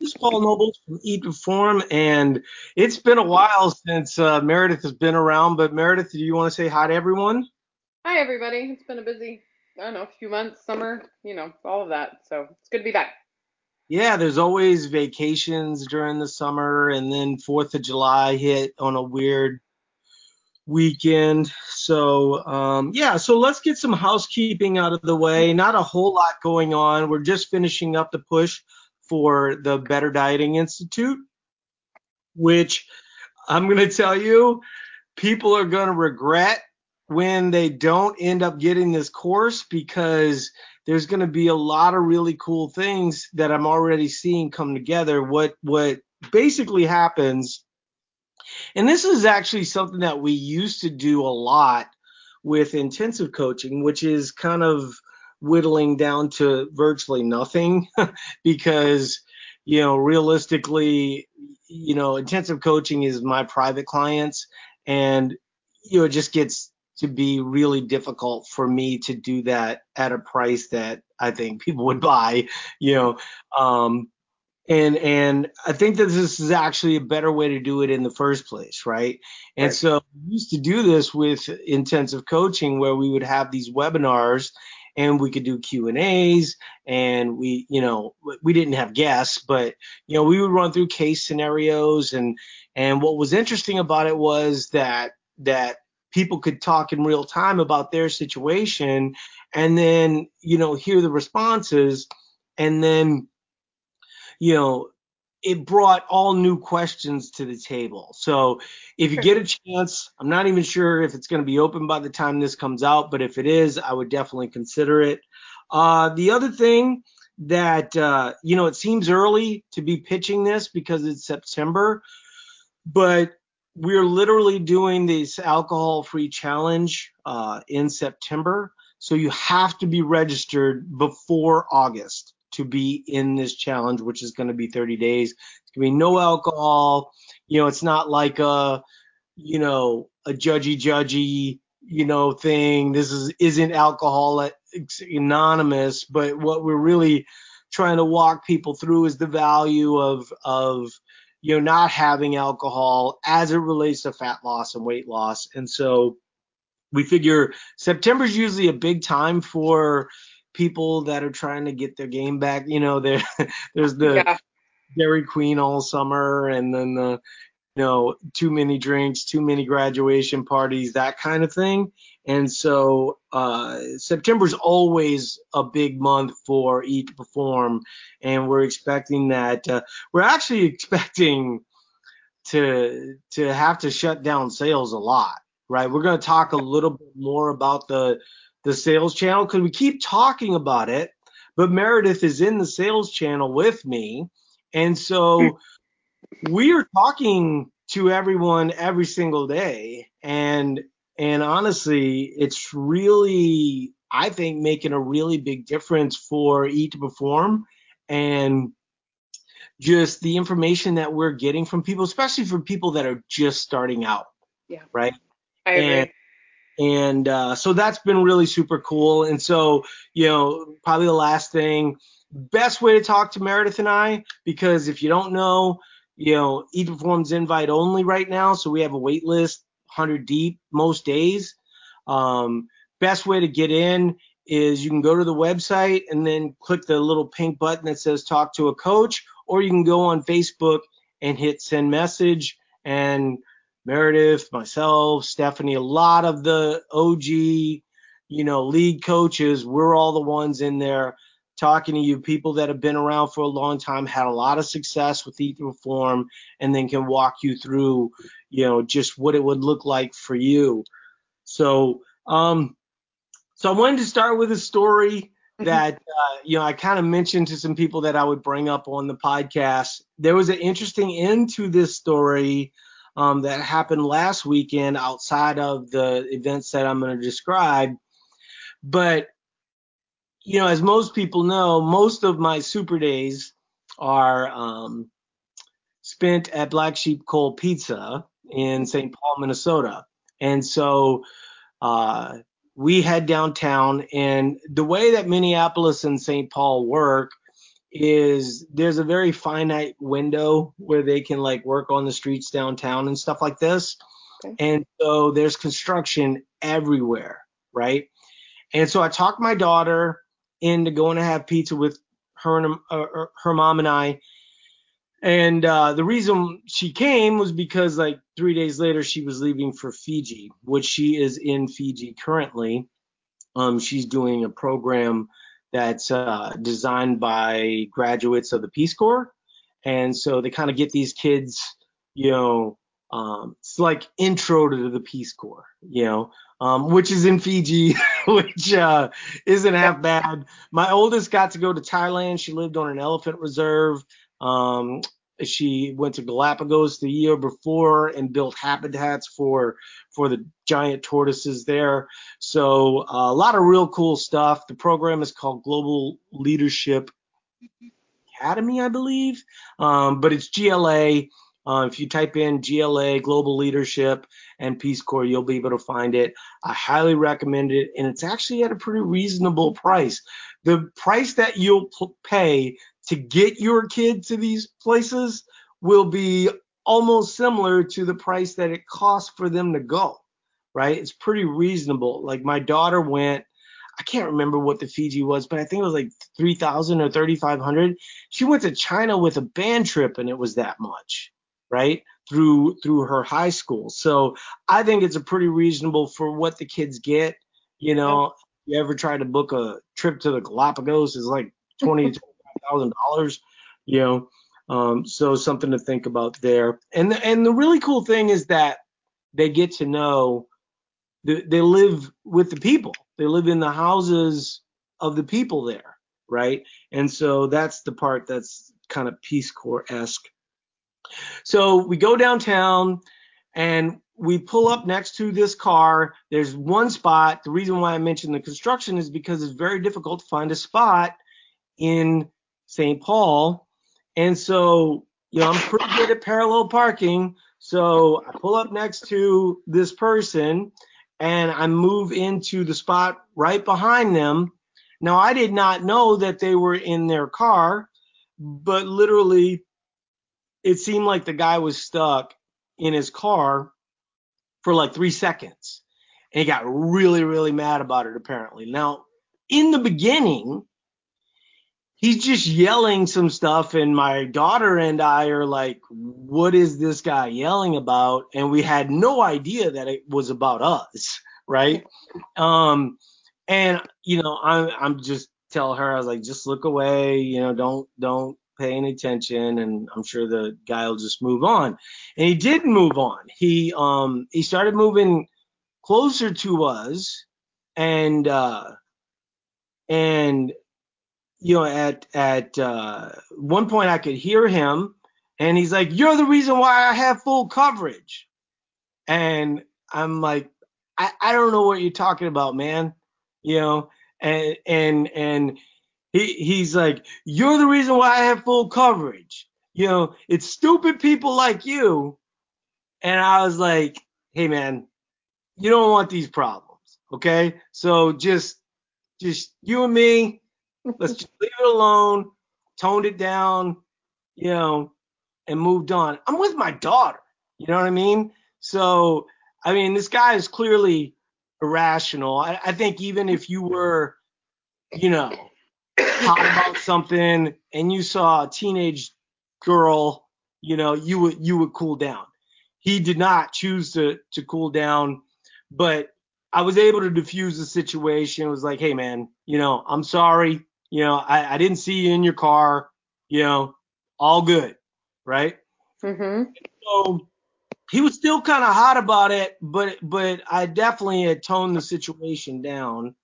This is Paul Nobles from Eat Perform, and it's been a while since uh, Meredith has been around. But Meredith, do you want to say hi to everyone? Hi, everybody. It's been a busy, I don't know, a few months, summer, you know, all of that. So it's good to be back. Yeah, there's always vacations during the summer, and then Fourth of July hit on a weird weekend. So um, yeah, so let's get some housekeeping out of the way. Not a whole lot going on. We're just finishing up the push for the Better Dieting Institute, which I'm going to tell you, people are going to regret when they don't end up getting this course because there's going to be a lot of really cool things that I'm already seeing come together. What what basically happens and this is actually something that we used to do a lot with intensive coaching, which is kind of whittling down to virtually nothing because you know realistically you know intensive coaching is my private clients and you know it just gets to be really difficult for me to do that at a price that I think people would buy you know um and and I think that this is actually a better way to do it in the first place, right? And right. so we used to do this with intensive coaching where we would have these webinars and we could do Q and A's and we, you know, we didn't have guests, but you know, we would run through case scenarios and and what was interesting about it was that that people could talk in real time about their situation and then, you know, hear the responses and then you know, it brought all new questions to the table. So if you get a chance, I'm not even sure if it's going to be open by the time this comes out, but if it is, I would definitely consider it. Uh, the other thing that, uh, you know, it seems early to be pitching this because it's September, but we're literally doing this alcohol free challenge uh, in September. So you have to be registered before August to be in this challenge, which is going to be 30 days. It's going to be no alcohol. You know, it's not like a, you know, a judgy judgy, you know, thing. This is isn't alcohol anonymous, but what we're really trying to walk people through is the value of of you know not having alcohol as it relates to fat loss and weight loss. And so we figure September is usually a big time for people that are trying to get their game back. You know, there there's the yeah. Dairy Queen all summer, and then the you know too many drinks, too many graduation parties, that kind of thing. And so uh, is always a big month for Eat Perform, and we're expecting that. Uh, we're actually expecting to to have to shut down sales a lot, right? We're going to talk a little bit more about the the sales channel because we keep talking about it, but Meredith is in the sales channel with me. And so hmm. we are talking to everyone every single day. And and honestly, it's really I think making a really big difference for Eat to Perform and just the information that we're getting from people, especially for people that are just starting out. Yeah. Right. I agree. And and uh, so that's been really super cool. And so, you know, probably the last thing, best way to talk to Meredith and I, because if you don't know, you know, Eat Performs invite only right now. So we have a wait list, 100 deep most days. Um, best way to get in is you can go to the website and then click the little pink button that says talk to a coach, or you can go on Facebook and hit send message and Meredith, myself, Stephanie, a lot of the OG, you know, lead coaches, we're all the ones in there talking to you, people that have been around for a long time, had a lot of success with Eat Perform, and then can walk you through, you know, just what it would look like for you. So, um, so I wanted to start with a story mm-hmm. that uh, you know I kind of mentioned to some people that I would bring up on the podcast. There was an interesting end to this story um, that happened last weekend outside of the events that I'm going to describe. But, you know, as most people know, most of my super days are um, spent at Black Sheep Cold Pizza in St. Paul, Minnesota. And so uh, we head downtown, and the way that Minneapolis and St. Paul work is there's a very finite window where they can like work on the streets downtown and stuff like this. Okay. And so there's construction everywhere, right? And so I talked my daughter into going to have pizza with her and uh, uh, her mom and I. And uh, the reason she came was because like three days later she was leaving for Fiji, which she is in Fiji currently. Um, she's doing a program that's uh, designed by graduates of the Peace Corps, and so they kind of get these kids, you know, um, it's like intro to the Peace Corps, you know, um, which is in Fiji, which uh, isn't half bad. My oldest got to go to Thailand. She lived on an elephant reserve. Um, she went to Galapagos the year before and built habitats for for the giant tortoises there. So uh, a lot of real cool stuff. The program is called Global Leadership Academy, I believe, um, but it's GLA. Uh, if you type in GLA Global Leadership and Peace Corps, you'll be able to find it. I highly recommend it, and it's actually at a pretty reasonable price. The price that you'll pay to get your kid to these places will be almost similar to the price that it costs for them to go, right? It's pretty reasonable. Like my daughter went, I can't remember what the Fiji was, but I think it was like 3,000 or 3,500. She went to China with a band trip and it was that much right? Through through her high school. So I think it's a pretty reasonable for what the kids get. You know, you ever try to book a trip to the Galapagos is like twenty thousand dollars. You know, um, so something to think about there. And the, and the really cool thing is that they get to know the, they live with the people. They live in the houses of the people there, right? And so that's the part that's kind of Peace Corps esque so we go downtown and we pull up next to this car. There's one spot. The reason why I mentioned the construction is because it's very difficult to find a spot in St. Paul. And so, you know, I'm pretty good at parallel parking. So I pull up next to this person and I move into the spot right behind them. Now, I did not know that they were in their car, but literally it seemed like the guy was stuck in his car for like three seconds. And he got really, really mad about it, apparently. Now, in the beginning, he's just yelling some stuff, and my daughter and I are like, what is this guy yelling about? And we had no idea that it was about us, right? Um, and you know, I'm I'm just tell her, I was like, just look away, you know, don't don't pay any attention and I'm sure the guy will just move on. And he did move on. He um he started moving closer to us and uh and you know at at uh one point I could hear him and he's like, You're the reason why I have full coverage. And I'm like, I, I don't know what you're talking about, man. You know, and and and he, he's like, you're the reason why I have full coverage. You know, it's stupid people like you. And I was like, hey man, you don't want these problems. Okay. So just, just you and me, let's just leave it alone, toned it down, you know, and moved on. I'm with my daughter. You know what I mean? So, I mean, this guy is clearly irrational. I, I think even if you were, you know, hot about something and you saw a teenage girl, you know, you would you would cool down. He did not choose to to cool down, but I was able to diffuse the situation. It was like, hey man, you know, I'm sorry. You know, I, I didn't see you in your car. You know, all good, right? Mm-hmm. So he was still kind of hot about it, but but I definitely had toned the situation down.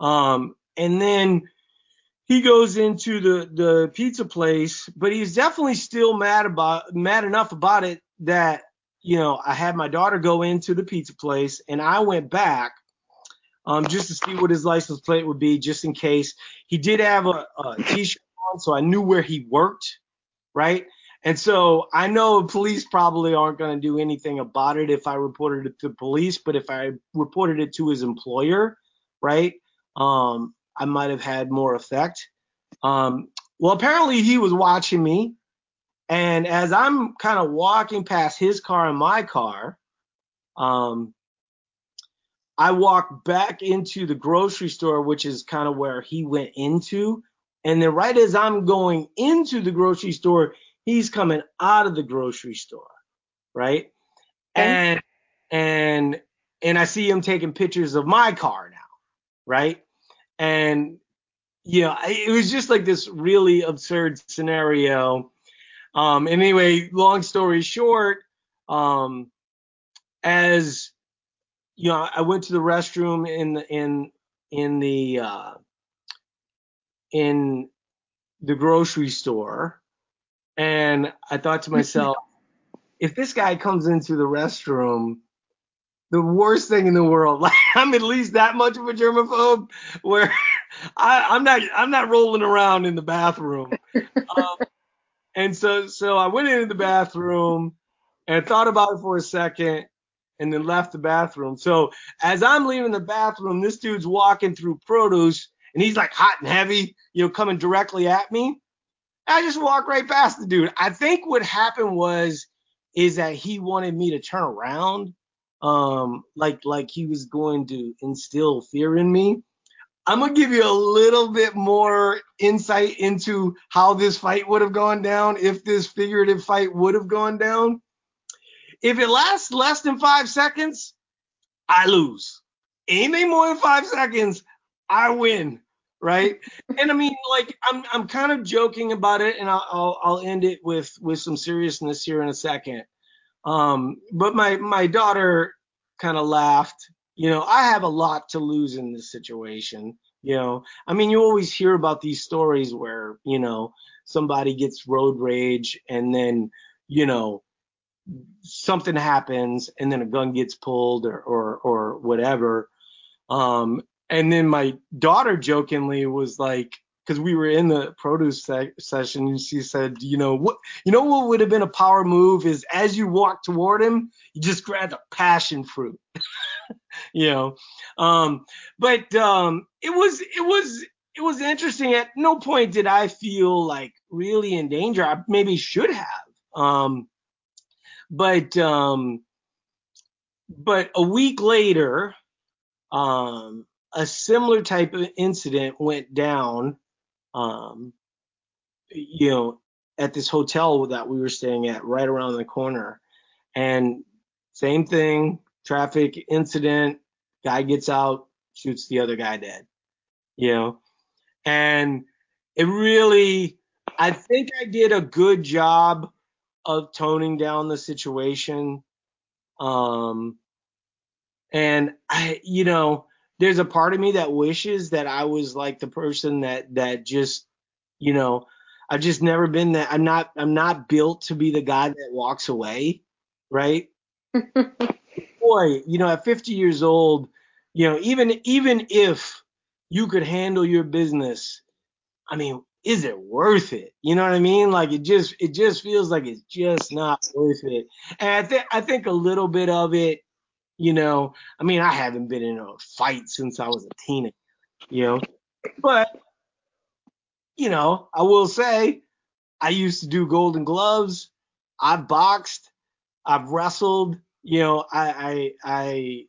Um, and then he goes into the the pizza place, but he's definitely still mad about mad enough about it that you know I had my daughter go into the pizza place and I went back um just to see what his license plate would be just in case. He did have a a t-shirt on, so I knew where he worked, right? And so I know police probably aren't going to do anything about it if I reported it to police, but if I reported it to his employer, right? Um, I might have had more effect. Um, well, apparently he was watching me. And as I'm kind of walking past his car and my car, um, I walk back into the grocery store, which is kind of where he went into. And then right as I'm going into the grocery store, he's coming out of the grocery store, right? And and and I see him taking pictures of my car now, right? And you know, it was just like this really absurd scenario. Um, anyway, long story short, um, as you know, I went to the restroom in the in in the uh, in the grocery store, and I thought to myself, if this guy comes into the restroom, the worst thing in the world, like I'm at least that much of a germaphobe, where I, I'm not I'm not rolling around in the bathroom. Um, and so so I went into the bathroom and thought about it for a second and then left the bathroom. So as I'm leaving the bathroom, this dude's walking through produce and he's like hot and heavy, you know, coming directly at me. I just walked right past the dude. I think what happened was is that he wanted me to turn around, um, like like he was going to instill fear in me. I'm gonna give you a little bit more insight into how this fight would have gone down if this figurative fight would have gone down. If it lasts less than five seconds, I lose. Anything more than five seconds, I win. Right? and I mean, like, I'm I'm kind of joking about it, and I'll I'll, I'll end it with with some seriousness here in a second. Um, but my my daughter kind of laughed. You know, I have a lot to lose in this situation. You know, I mean, you always hear about these stories where you know somebody gets road rage and then you know something happens and then a gun gets pulled or or, or whatever. Um, and then my daughter jokingly was like, because we were in the produce se- session, and she said, you know what, you know what would have been a power move is as you walk toward him, you just grab the passion fruit. you know, um, but um, it was it was it was interesting. At no point did I feel like really in danger. I maybe should have. Um, but um, but a week later, um, a similar type of incident went down, um, you know, at this hotel that we were staying at right around the corner. And same thing, traffic incident, guy gets out, shoots the other guy dead, you know. And it really, I think I did a good job of toning down the situation. Um, and I, you know, there's a part of me that wishes that I was like the person that that just, you know, I've just never been that. I'm not. I'm not built to be the guy that walks away, right? Boy, you know, at 50 years old, you know, even even if you could handle your business, I mean, is it worth it? You know what I mean? Like it just it just feels like it's just not worth it. And I think I think a little bit of it you know, I mean, I haven't been in a fight since I was a teenager, you know, but you know, I will say I used to do Golden Gloves. I've boxed. I've wrestled. You know, I I I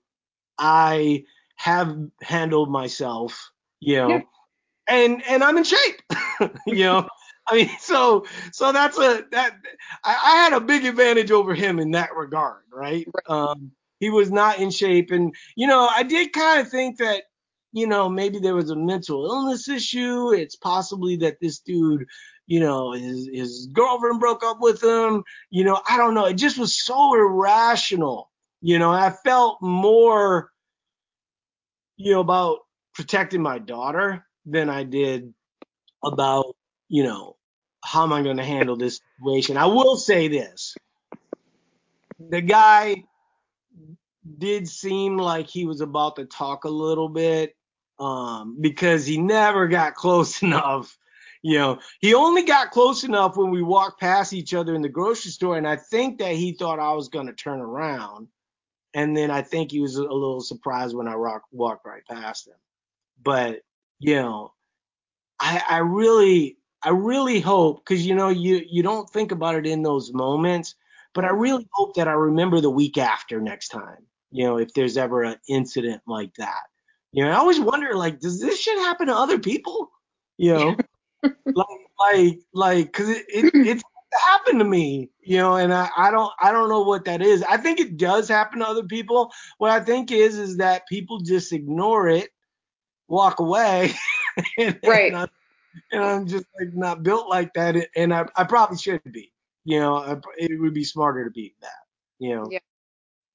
I have handled myself. You know, Yeah. And and I'm in shape. you know, I mean, so so that's a that I, I had a big advantage over him in that regard, right? Um, he was not in shape, and you know, I did kind of think that you know maybe there was a mental illness issue. It's possibly that this dude, you know, his his girlfriend broke up with him. You know, I don't know. It just was so irrational. You know, I felt more, you know, about protecting my daughter than I did about, you know, how am I going to handle this situation? I will say this. The guy did seem like he was about to talk a little bit um, because he never got close enough. You know, he only got close enough when we walked past each other in the grocery store, and I think that he thought I was going to turn around. And then I think he was a little surprised when I rock, walked right past him. But, you know, I, I really, I really hope because you know you you don't think about it in those moments, but I really hope that I remember the week after next time. You know, if there's ever an incident like that. You know, I always wonder like, does this shit happen to other people? You know, like like like because it, it it's happened to me, you know, and I, I don't I don't know what that is. I think it does happen to other people. What I think is is that people just ignore it, walk away, and, Right. and, I'm, and I'm just like not built like that, and I, I probably should be. You know, I, it would be smarter to be that. You know. Yeah.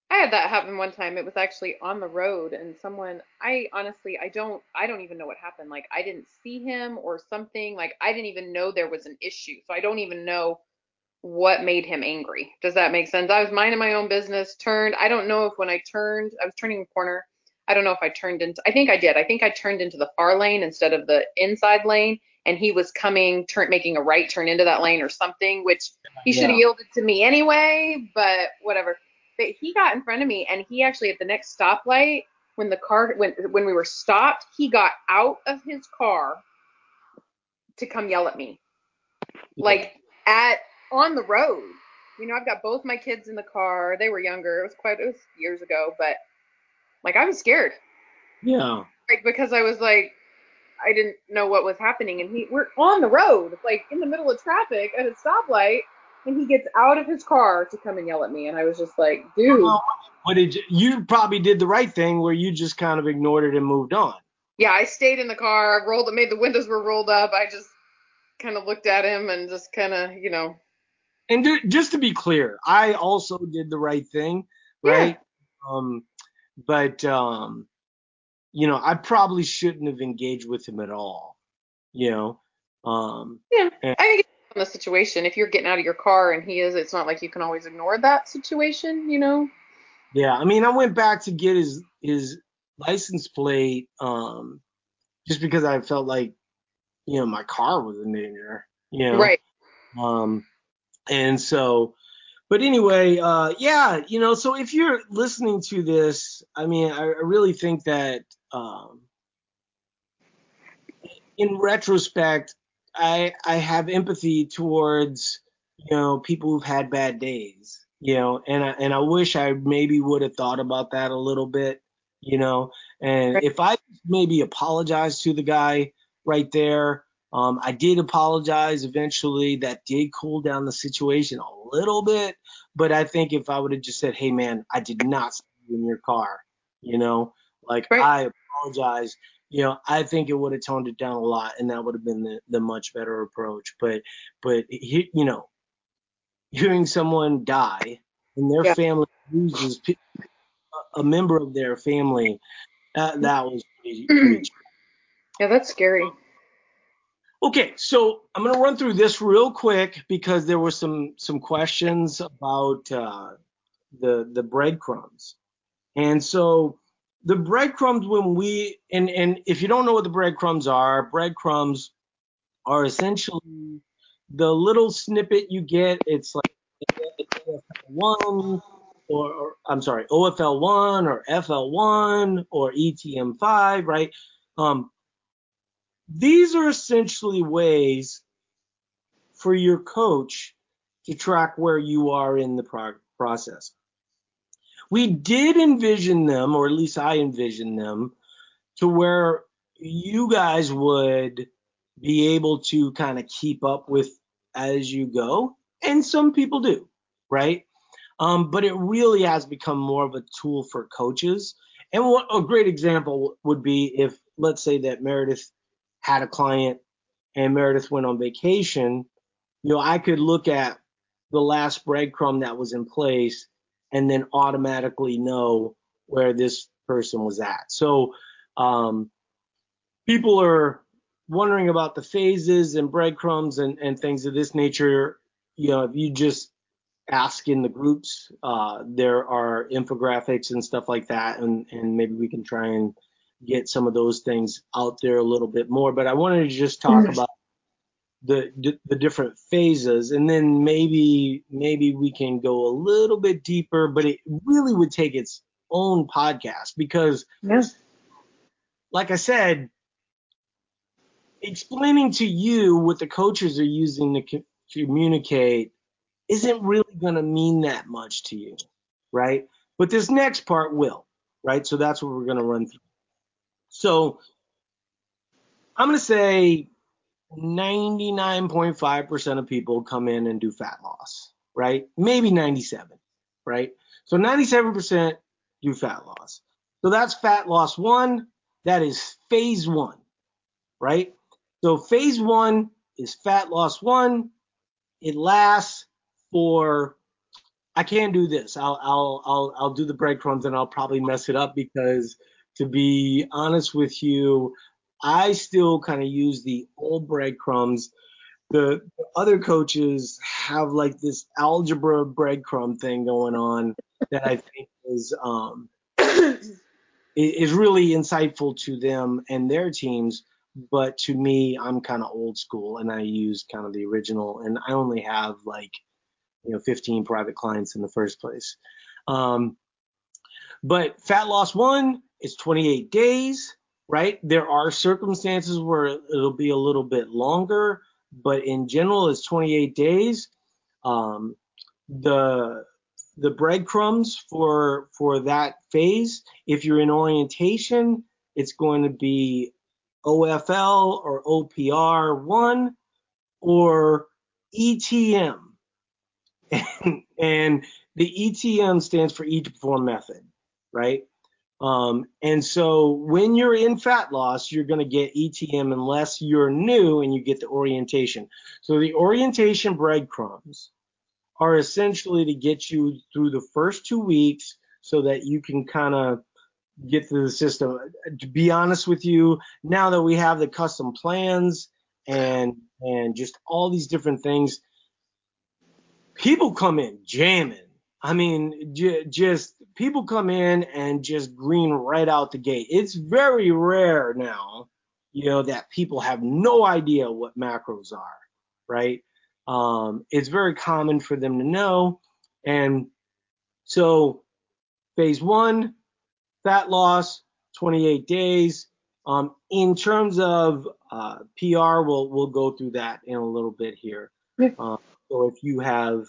I had that happen one time. It was actually on the road and someone I honestly I don't I don't even know what happened. Like I didn't see him or something. Like I didn't even know there was an issue. So I don't even know what made him angry. Does that make sense? I was minding my own business, turned. I don't know if when I turned, I was turning a corner. I don't know if I turned into I think I did. I think I turned into the far lane instead of the inside lane and he was coming turn making a right turn into that lane or something, which he should have Yeah. yielded to me anyway, but whatever. But he got in front of me and he actually at the next stoplight when the car when when we were stopped he got out of his car to come yell at me. Like at on the road. You know i've got both my kids in the car. They were younger. It was quite it was years ago but like i was scared Yeah. like because i was like i didn't know what was happening and he we're on the road like in the middle of traffic at a stoplight and he gets out of his car to come and yell at me and i was just like dude what did you, you probably did the right thing where you just kind of ignored it and moved on. yeah, I stayed in the car, I rolled it, made the windows were rolled up. I just kind of looked at him and just kind of, you know, And ju- just to be clear, I also did the right thing, right? Yeah. right? Um, but um, you know, I probably shouldn't have engaged with him at all. You know, um, yeah. Yeah. I think it's on the situation. If you're getting out of your car and he is, it's not like you can always ignore that situation, you know. yeah. I mean, I went back to get his his license plate, um, just because I felt like, you know, my car was in danger. You know, Right. Um, and so, but anyway, uh, yeah, you know, so if you're listening to this, I mean, I, I really think that, um, in retrospect, I, I have empathy towards, you know, people who've had bad days, you know, and I, and I wish I maybe would have thought about that a little bit, you know, and Right. if I maybe apologize to the guy right there, um, I did apologize eventually. That did cool down the situation a little bit, but I think if I would have just said, "Hey, man, I did not see you in your car," you know, like Right. I apologize. You know, I think it would have toned it down a lot, and that would have been the, the much better approach. But, but he, you know, hearing someone die and their Yeah. family loses a- a member of their family, that that was pretty, pretty Yeah, that's scary. Okay, so I'm gonna run through this real quick because there were some some questions about uh, the the breadcrumbs, and so the breadcrumbs when we and and if you don't know what the breadcrumbs are, breadcrumbs are essentially the little snippet you get. It's like one or, or I'm sorry, OFL one or FL one or ETM five, right? Um, these are essentially ways for your coach to track where you are in the pro- process. We did envision them, or at least I envisioned them, to where you guys would be able to kind of keep up with as you go, and some people do, right? Um, but it really has become more of a tool for coaches. And what a great example would be if, let's say, that Meredith had a client and Meredith went on vacation you know, I could look at the last breadcrumb that was in place and then automatically know where this person was at. So, um, people are wondering about the phases and breadcrumbs and, and things of this nature. You know, if you just ask in the groups, uh, there are infographics and stuff like that, and, and maybe we can try and get some of those things out there a little bit more. But I wanted to just talk Mhm. about the, the the different phases and then maybe maybe we can go a little bit deeper but it really would take its own podcast because Yeah. like i said explaining to you what the coaches are using to co- communicate isn't really going to mean that much to you, right? But this next part will, right? So that's what we're going to run through. So I'm going to say 99.5% of people come in and do fat loss, right? Maybe 97, right? So 97% do fat loss. So that's fat loss one. That is phase one, right? So phase one is fat loss one. It lasts for I can't do this. I'll I'll I'll I'll do the breadcrumbs and I'll probably mess it up because to be honest with you, I still kind of use the old breadcrumbs. The, the other coaches have like this algebra breadcrumb thing going on that I think is um is really insightful to them and their teams. But to me, I'm kind of old school and I use kind of the original. And I only have like you know 15 private clients in the first place. Um, but fat loss one is 28 days, right? There are circumstances where it'll be a little bit longer, but in general, it's 28 days. Um, the the breadcrumbs for for that phase, if you're in orientation, it's going to be OFL or OPR one or ETM. And, and the ETM stands for each perform method, right? Um, and so when you're in fat loss, you're going to get ETM unless you're new and you get the orientation. So the orientation breadcrumbs are essentially to get you through the first two weeks so that you can kind of get through the system. To be honest with you, now that we have the custom plans and and just all these different things, people come in jamming. I mean, j- just people come in and just green right out the gate. It's very rare now, you know, that people have no idea what macros are, right? Um, it's very common for them to know. And so phase one, fat loss, 28 days. Um, in terms of uh, PR, we'll we'll go through that in a little bit here. Yeah. Um, so if you have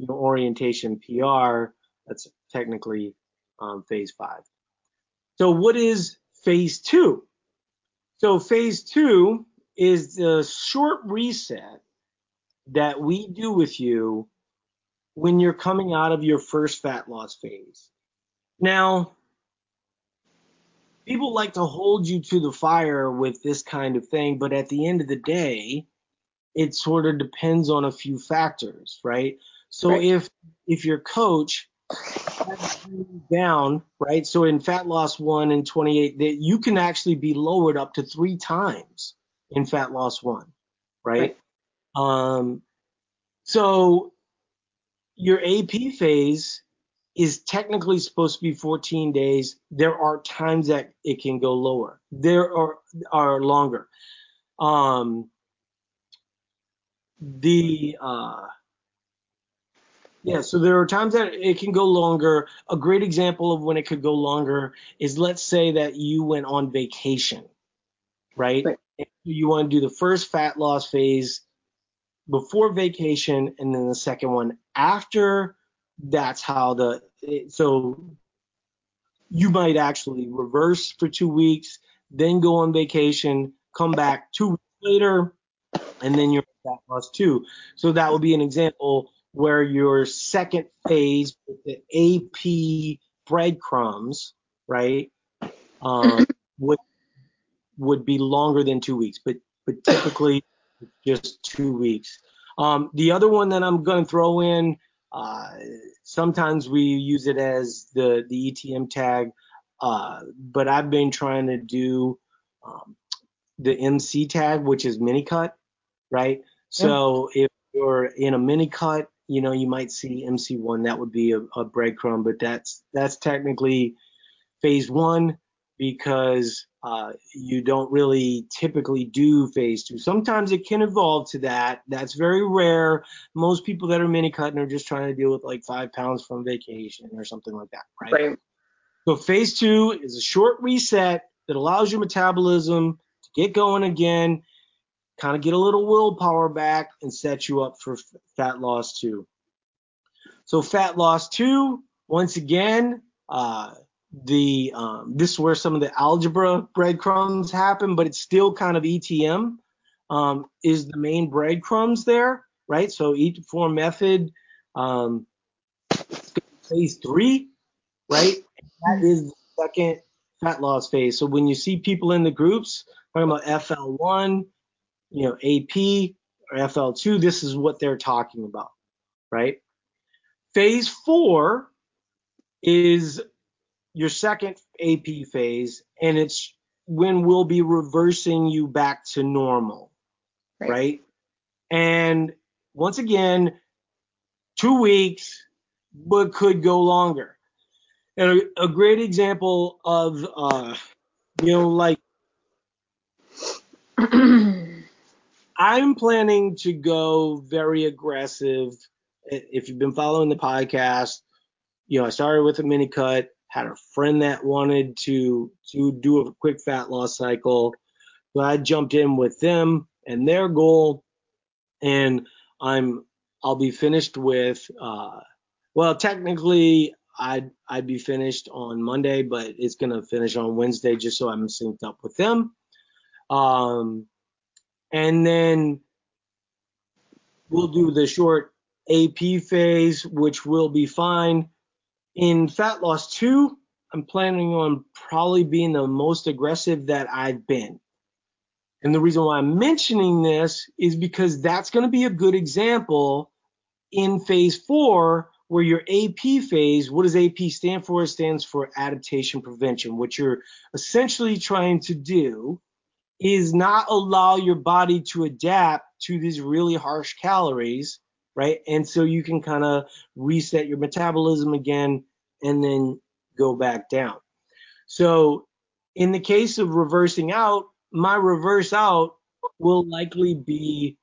you know, orientation PR, that's technically um, phase five. So what is phase two? So phase two is the short reset that we do with you when you're coming out of your first fat loss phase. Now, people like to hold you to the fire with this kind of thing, but at the end of the day, it sort of depends on a few factors, right? So Right. if if your coach down, right? So in fat loss one and 28, that you can actually be lowered up to three times in fat loss one, right? Um, so your AP phase is technically supposed to be 14 days. There are times that it can go lower. There are are longer. Um, the uh, yeah, so there are times that it can go longer. A great example of when it could go longer is let's say that you went on vacation, right? Right. You want to do the first fat loss phase before vacation and then the second one after. That's how the so you might actually reverse for two weeks, then go on vacation, come back two weeks later, and then your fat loss two. So that would be an example where your second phase with the AP breadcrumbs, right, um, would would be longer than two weeks, but but typically just two weeks. Um, the other one that I'm going to throw in, uh, sometimes we use it as the the ETM tag, uh, but I've been trying to do um, the MC tag, which is mini cut, right? So if you're in a mini cut, you know, you might see MC1. That would be a, a breadcrumb, but that's that's technically phase one because uh, you don't really typically do phase two. Sometimes it can evolve to that. That's very rare. Most people that are mini cutting are just trying to deal with like five pounds from vacation or something like that, right? Right. So phase two is a short reset that allows your metabolism to get going again. Kind of get a little willpower back and set you up for fat loss two. So fat loss two, once again, uh, the um, this is where some of the algebra breadcrumbs happen, but it's still kind of ETM um, is the main breadcrumbs there, right? So eat form method, um, phase three, right? That is the second fat loss phase. So when you see people in the groups talking about FL1, you know, AP or FL2, this is what they're talking about, right? Phase four is your second AP phase, and it's when we'll be reversing you back to normal, right? right? And once again, two weeks, but could go longer. And a, a great example of, uh, you know, like I'm planning to go very aggressive. If you've been following the podcast, you know, I started with a mini cut, had a friend that wanted to to do a quick fat loss cycle. So I jumped in with them and their goal, and I'm I'll be finished with uh, well technically I'd I'd be finished on Monday, but it's gonna finish on Wednesday just so I'm synced up with them. Um, and then we'll do the short AP phase, which will be fine. In fat loss two, I'm planning on probably being the most aggressive that I've been. And the reason why I'm mentioning this is because that's going to be a good example in phase four where your AP phase, what does AP stand for? It stands for adaptation prevention. What you're essentially trying to do is not allow your body to adapt to these really harsh calories, right? And so you can kind of reset your metabolism again and then go back down. So in the case of reversing out, my reverse out will likely be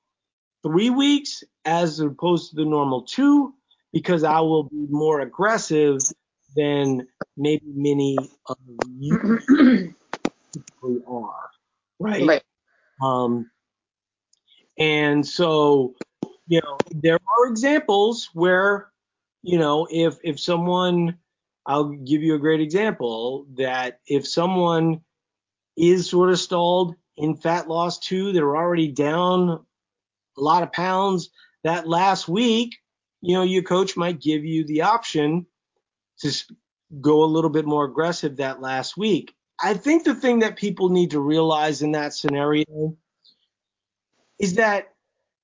three weeks as opposed to the normal two because I will be more aggressive than maybe many of you are right? Right. Um, and so, you know, there are examples where, you know, if if someone, I'll give you a great example that if someone is sort of stalled in fat loss two, they're already down a lot of pounds that last week, you know, your coach might give you the option to go a little bit more aggressive that last week. I think the thing that people need to realize in that scenario is that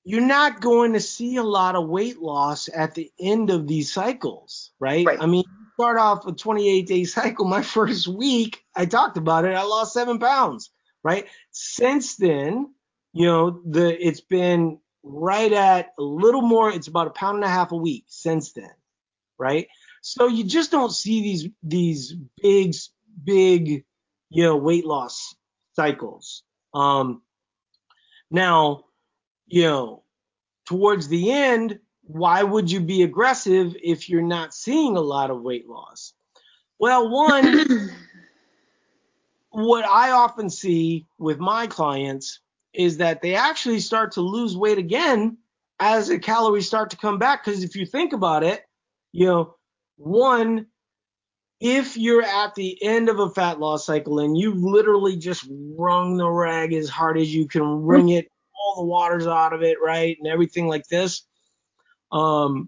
you're not going to see a lot of weight loss at the end of these cycles, right? right. I mean, start off a 28 day cycle. My first week, I talked about it. I lost seven pounds, right? Since then, you know, the it's been right at a little more. It's about a pound and a half a week since then, right? So you just don't see these these big big you know, weight loss cycles. Um, now, you know, towards the end, why would you be aggressive if you're not seeing a lot of weight loss? Well, one, what I often see with my clients is that they actually start to lose weight again as the calories start to come back. Because if you think about it, you know, one, if you're at the end of a fat loss cycle and you've literally just wrung the rag as hard as you can wring it, all the water's out of it, right, and everything like this, um,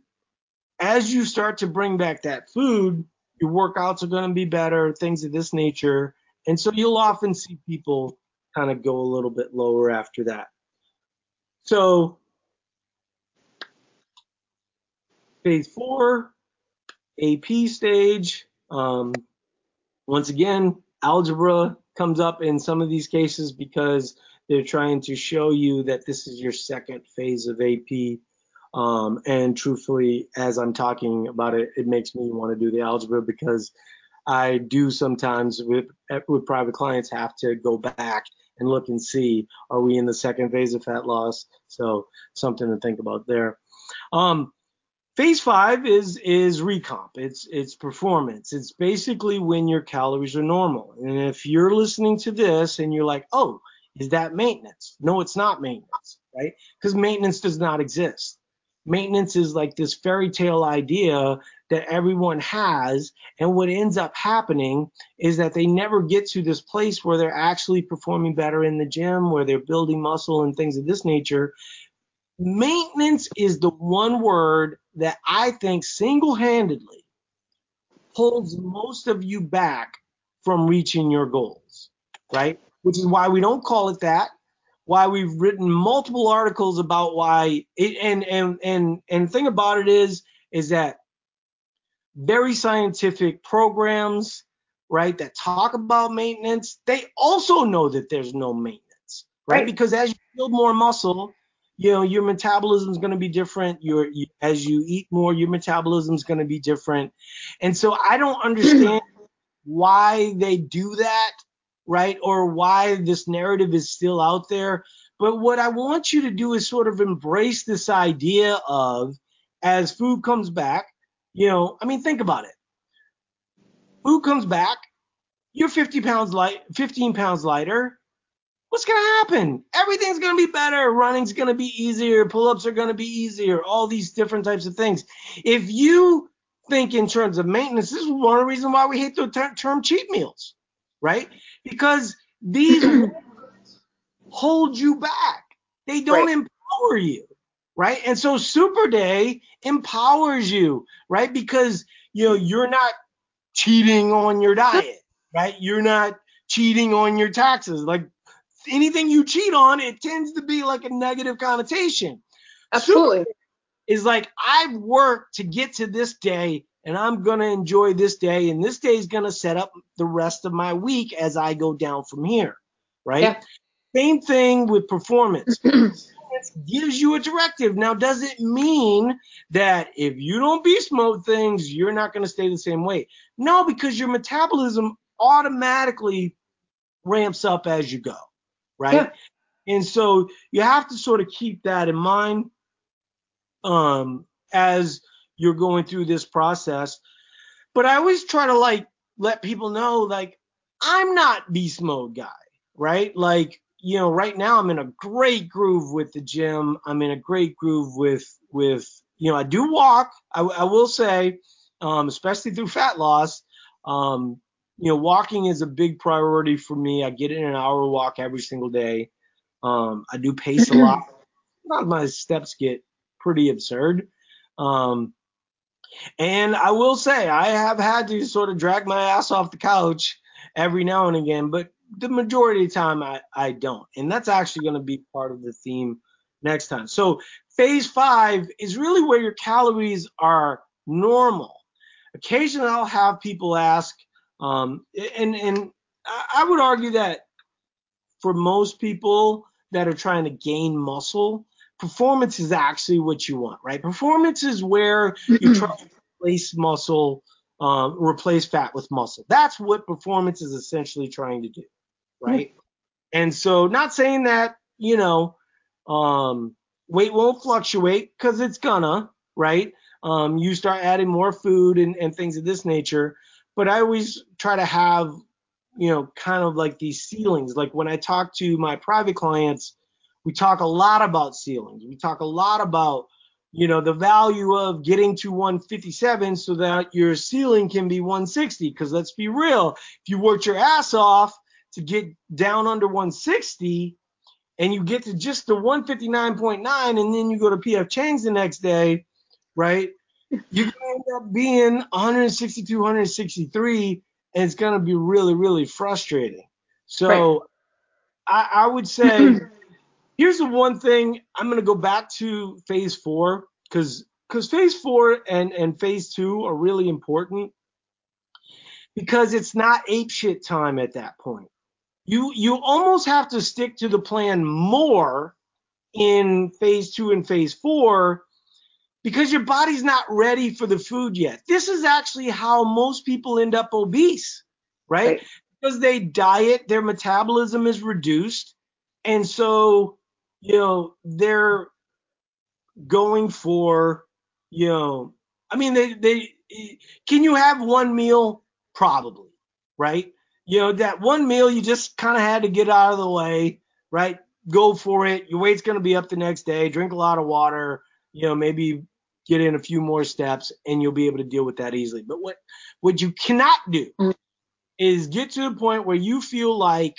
as you start to bring back that food, your workouts are going to be better, things of this nature, and so you'll often see people kind of go a little bit lower after that. So phase four, AP stage, um, once again, algebra comes up in some of these cases because they're trying to show you that this is your second phase of AP. Um, and truthfully, as I'm talking about it, it makes me want to do the algebra because I do sometimes with with private clients have to go back and look and see are we in the second phase of fat loss. So something to think about there. Um, Phase five is is recomp. It's it's performance. It's basically when your calories are normal. And if you're listening to this and you're like, oh, Is that maintenance? No, it's not maintenance, right? Because maintenance does not exist. Maintenance is like this fairy tale idea that everyone has. And what ends up happening is that they never get to this place where they're actually performing better in the gym, where they're building muscle and things of this nature. Maintenance is the one word that I think single handedly holds most of you back from reaching your goals, right? Which is why we don't call it that why we've written multiple articles about why it, and and and and thing about it is is that very scientific programs right that talk about maintenance they also know that there's no maintenance right, right. because as you build more muscle you know your metabolism is going to be different your you, as you eat more your metabolism is going to be different and so i don't understand why they do that right? Or why this narrative is still out there. But what I want you to do is sort of embrace this idea of as food comes back, you know, I mean, think about it. Food comes back, you're 50 pounds light, 15 pounds lighter. What's going to happen? Everything's going to be better. Running's going to be easier. Pull ups are going to be easier. All these different types of things. If you think in terms of maintenance, this is one of the reasons why we hate the term cheat meals, right? because these hold you back. They don't right. empower you, right? And so Super Day empowers you, right? Because you know you're not cheating on your diet, right? You're not cheating on your taxes. Like anything you cheat on, it tends to be like a negative connotation. Absolutely. Super is like I've worked to get to this day and I'm going to enjoy this day, and this day is going to set up the rest of my week as I go down from here, right? Yeah. Same thing with performance. performance gives you a directive. Now, does it mean that if you don't beast mode things, you're not going to stay the same way? No, because your metabolism automatically ramps up as you go, right? Yeah. And so you have to sort of keep that in mind um, as – you're going through this process. But I always try to like let people know like I'm not beast mode guy, right? Like, you know, right now I'm in a great groove with the gym. I'm in a great groove with with you know, I do walk. I, I will say, um, especially through fat loss. Um, you know, walking is a big priority for me. I get in an hour walk every single day. Um, I do pace a lot. a lot of my steps get pretty absurd. Um, and I will say, I have had to sort of drag my ass off the couch every now and again, but the majority of the time I, I don't. And that's actually going to be part of the theme next time. So phase five is really where your calories are normal. Occasionally I'll have people ask, um, and, and I would argue that for most people that are trying to gain muscle, performance is actually what you want, right? Performance is where you try to replace muscle, um, replace fat with muscle. That's what performance is essentially trying to do, right? Mm-hmm. And so, not saying that you know um, weight won't fluctuate because it's gonna, right? Um, you start adding more food and, and things of this nature, but I always try to have you know kind of like these ceilings. Like when I talk to my private clients we talk a lot about ceilings. We talk a lot about, you know, the value of getting to 157 so that your ceiling can be 160. Because let's be real, if you worked your ass off to get down under 160 and you get to just the 159.9 and then you go to PF Chang's the next day, right? You're gonna end up being 162, 163, and it's gonna be really, really frustrating. So right. I, I would say here's the one thing I'm going to go back to phase four because because phase four and and phase two are really important because it's not ape shit time at that point. You you almost have to stick to the plan more in phase two and phase four because your body's not ready for the food yet. This is actually how most people end up obese, right? right. Because they diet, their metabolism is reduced. And so you know, they're going for, you know, I mean, they, they, can you have one meal? Probably, right? You know, that one meal you just kind of had to get out of the way, right? Go for it. Your weight's going to be up the next day. Drink a lot of water. You know, maybe get in a few more steps, and you'll be able to deal with that easily. But what what you cannot do mm. is get to the point where you feel like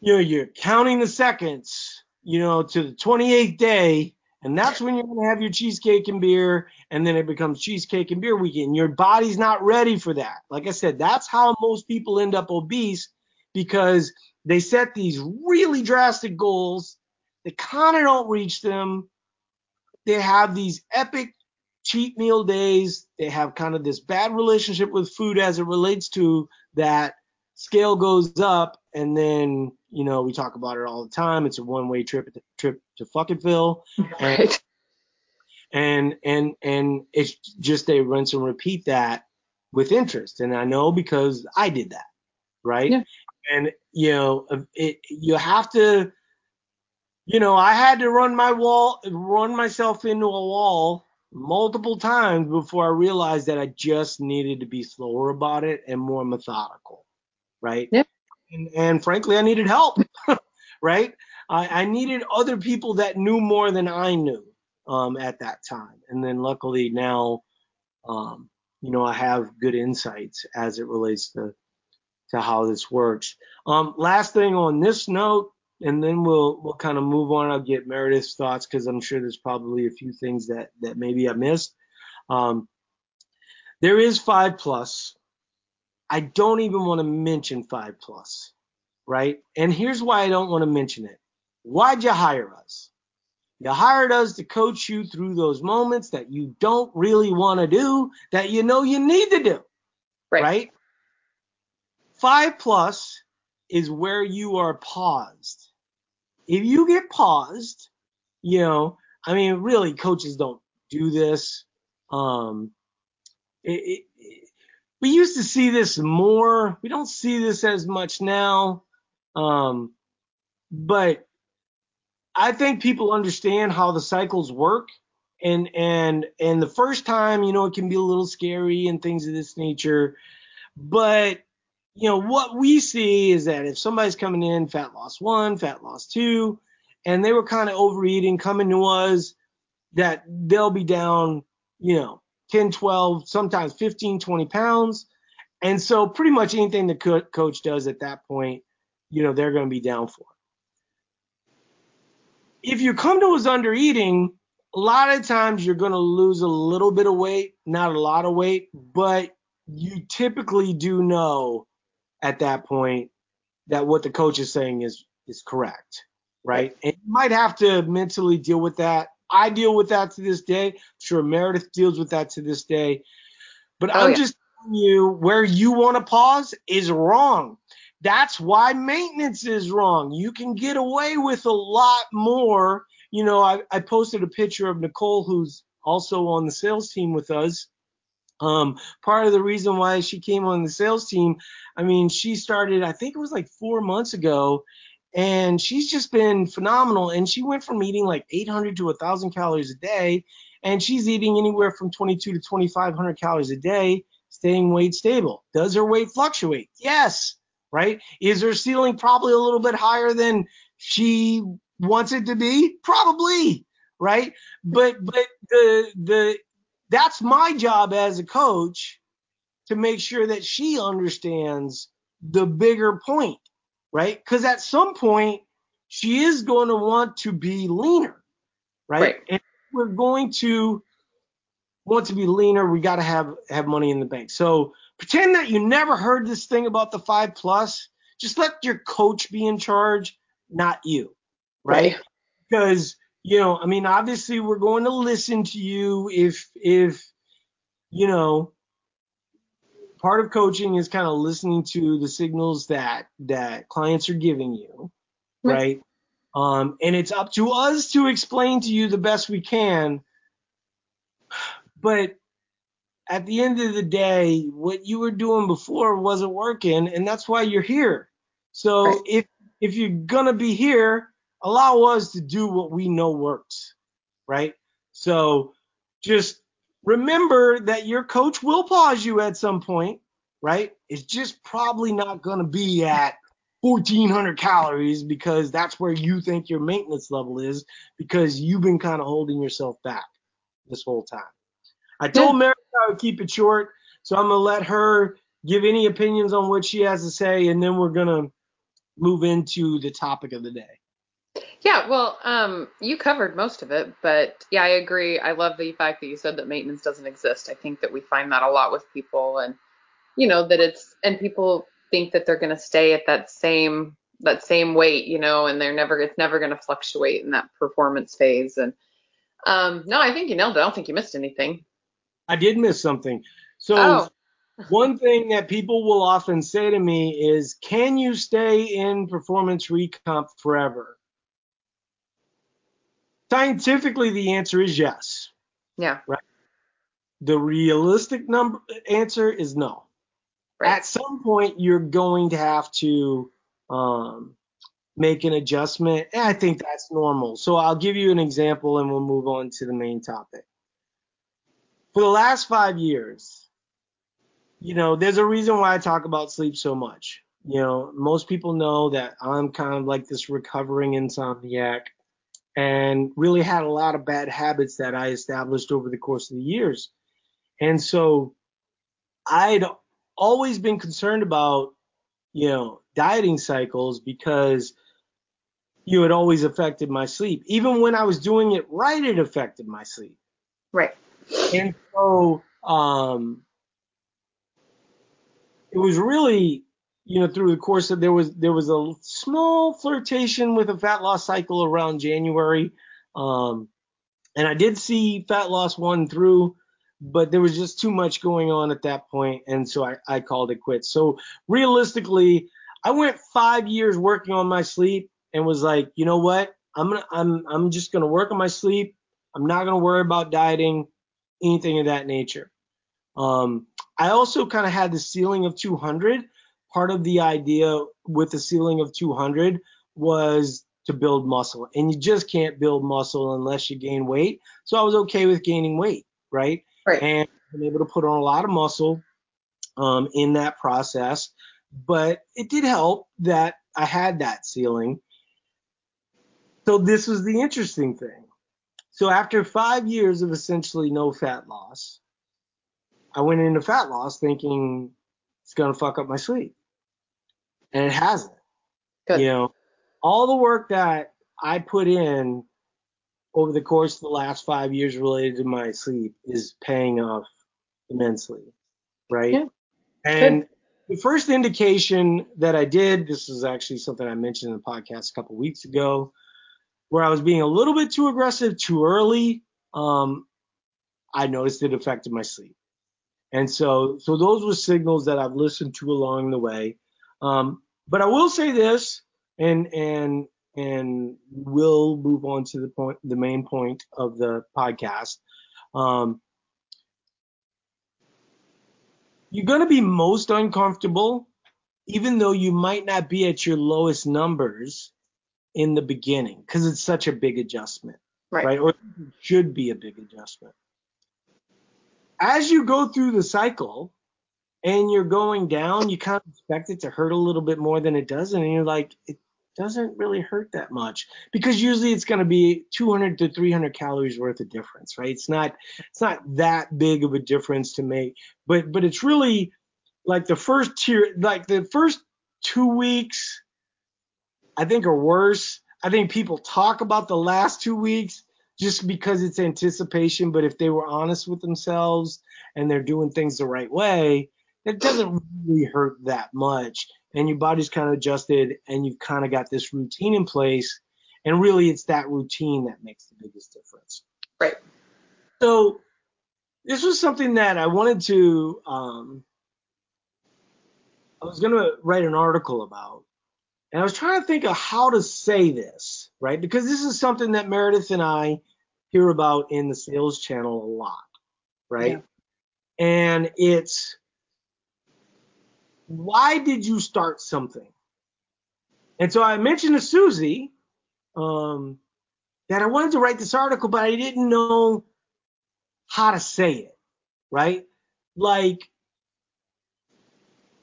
you know you're counting the seconds, you know, to the 28th day and that's when you're going to have your cheesecake and beer, and then it becomes cheesecake and beer weekend. Your body's not ready for that. Like I said, that's how most people end up obese because they set these really drastic goals. They kind of don't reach them. They have these epic cheat meal days. They have kind of this bad relationship with food as it relates to that. Scale goes up and then you know we talk about it all the time. It's a one way trip trip to fuckingville right. And and and it's just a rinse and repeat that with interest. And i know because i did that. Right? Yeah. and you know it you have to you know i had to run my wall run myself into a wall multiple times before i realized that i just needed to be slower about it and more methodical right? Yeah. And, and frankly, I needed help, right? I, I needed other people that knew more than I knew um, at that time. And then luckily now, um, you know, I have good insights as it relates to to how this works. Um, last thing on this note, and then we'll we'll kind of move on. I'll get Meredith's thoughts because I'm sure there's probably a few things that that maybe I missed. Um, there is five plus. I don't even want to mention five plus, right? And here's why I don't want to mention it. Why'd you hire us? You hired us to coach you through those moments that you don't really want to do, that you know you need to do, right? right? Five plus is where you are paused. If you get paused, you know, I mean, really, coaches don't do this. Um, it, we used to see this more. We don't see this as much now. Um, but I think people understand how the cycles work. And and and the first time, you know, it can be a little scary and things of this nature. But you know, what we see is that if somebody's coming in fat loss one, fat loss two, and they were kind of overeating, coming to us, that they'll be down, you know, 10, 12, sometimes 15, 20 pounds. And so pretty much anything the co- coach does at that point, you know, they're going to be down for. If you come to us under eating, a lot of times you're going to lose a little bit of weight, not a lot of weight, but you typically do know at that point that what the coach is saying is is correct, right? And you might have to mentally deal with that. I deal with that to this day. I'm sure Meredith deals with that to this day. But oh, I'm yeah. just telling you where you want to pause is wrong. That's why maintenance is wrong. You can get away with a lot more. You know, I, I posted a picture of Nicole, who's also on the sales team with us. Um, part of the reason why she came on the sales team, I mean, she started, I think it was like four months ago, and she's just been phenomenal. And she went from eating like 800 to 1,000 calories a day, and she's eating anywhere from 22 to 2,500 calories a day, staying weight stable. Does her weight fluctuate? Yes. Right? Is her ceiling probably a little bit higher than she wants it to be? Probably. Right? But but the the that's my job as a coach to make sure that she understands the bigger point right? Because at some point, she is going to want to be leaner, right? right. And we're going to want to be leaner. We got to have have money in the bank. So pretend that you never heard this thing about the five plus. Just let your coach be in charge, not you, right? right. Because you know, I mean, obviously, we're going to listen to you if if you know part of coaching is kind of listening to the signals that that clients are giving you, right? Um, and it's up to us to explain to you the best we can. But at the end of the day, what you were doing before wasn't working, and that's why you're here. So right. if if you're gonna be here, allow us to do what we know works, right? So just remember that your coach will pause you at some point, right? It's just probably not going to be at 1400 calories because that's where you think your maintenance level is because you've been kind of holding yourself back this whole time. I told. Meredith I would keep it short, so I'm gonna let her give any opinions on what she has to say, and then we're gonna move into the topic of the day. Yeah, well, um, you covered most of it, but yeah, I agree. I love the fact that you said that maintenance doesn't exist. I think that we find that a lot with people, and you know that it's and people think that they're going to stay at that same that same weight, you know, and they're never it's never going to fluctuate in that performance phase. And um, no, I think you nailed it. I don't think you missed anything. I did miss something. So oh. one thing that people will often say to me is, "Can you stay in performance recomp forever?" Scientifically, the answer is yes. Yeah. Right. The realistic number answer is no. Right. At some point, you're going to have to um, make an adjustment. And I think that's normal. So I'll give you an example and we'll move on to the main topic. For the last five years, you know, there's a reason why I talk about sleep so much. You know, most people know that I'm kind of like this recovering insomniac and really had a lot of bad habits that I established over the course of the years. And so I'd always been concerned about, you know, dieting cycles because you had always affected my sleep. Even when I was doing it right, it affected my sleep. Right. And so um, it was really, you know, through the course of there was there was a small flirtation with a fat loss cycle around January. Um, and I did see fat loss one through but there was just too much going on at that point, and so I, I called it quits. So realistically, I went five years working on my sleep and was like, you know what? I'm gonna I'm I'm just gonna work on my sleep. I'm not gonna worry about dieting, anything of that nature. Um, I also kind of had the ceiling of 200. Part of the idea with the ceiling of 200 was to build muscle, and you just can't build muscle unless you gain weight. So I was okay with gaining weight, right? Right. And been able to put on a lot of muscle um, in that process. But it did help that I had that ceiling. So this was the interesting thing. So after five years of essentially no fat loss, I went into fat loss thinking it's gonna fuck up my sleep, and it hasn't. Good. You know, all the work that I put in over the course of the last five years related to my sleep is paying off immensely, right? Yeah. And Good. the first indication that I did, this is actually something I mentioned in the podcast a couple weeks ago, where I was being a little bit too aggressive too early. Um, I noticed it affected my sleep. And so, so those were signals that I've listened to along the way. Um, but I will say this, and and and we'll move on to the point, the main point of the podcast. Um, you're going to be most uncomfortable, even though you might not be at your lowest numbers in the beginning, because it's such a big adjustment, right? right? Or should be a big adjustment. As you go through the cycle, and you're going down, you kind of expect it to hurt a little bit more than it does, and you're like, it doesn't really hurt that much because usually it's going to be 200 to 300 calories worth of difference, right? It's not it's not that big of a difference to make, but but it's really like the first tier, like the first two weeks, I think are worse. I think people talk about the last two weeks just because it's anticipation, but if they were honest with themselves and they're doing things the right way, it doesn't really hurt that much and your body's kind of adjusted and you've kind of got this routine in place. And really, it's that routine that makes the biggest difference. Right. So this was something that I wanted to, um, I was going to write an article about. And I was trying to think of how to say this, right? Because this is something that Meredith and I hear about in the sales channel a lot, right? Yeah. And it's why did you start something? And so I mentioned to Susie um, that I wanted to write this article, but I didn't know how to say it, right? Like,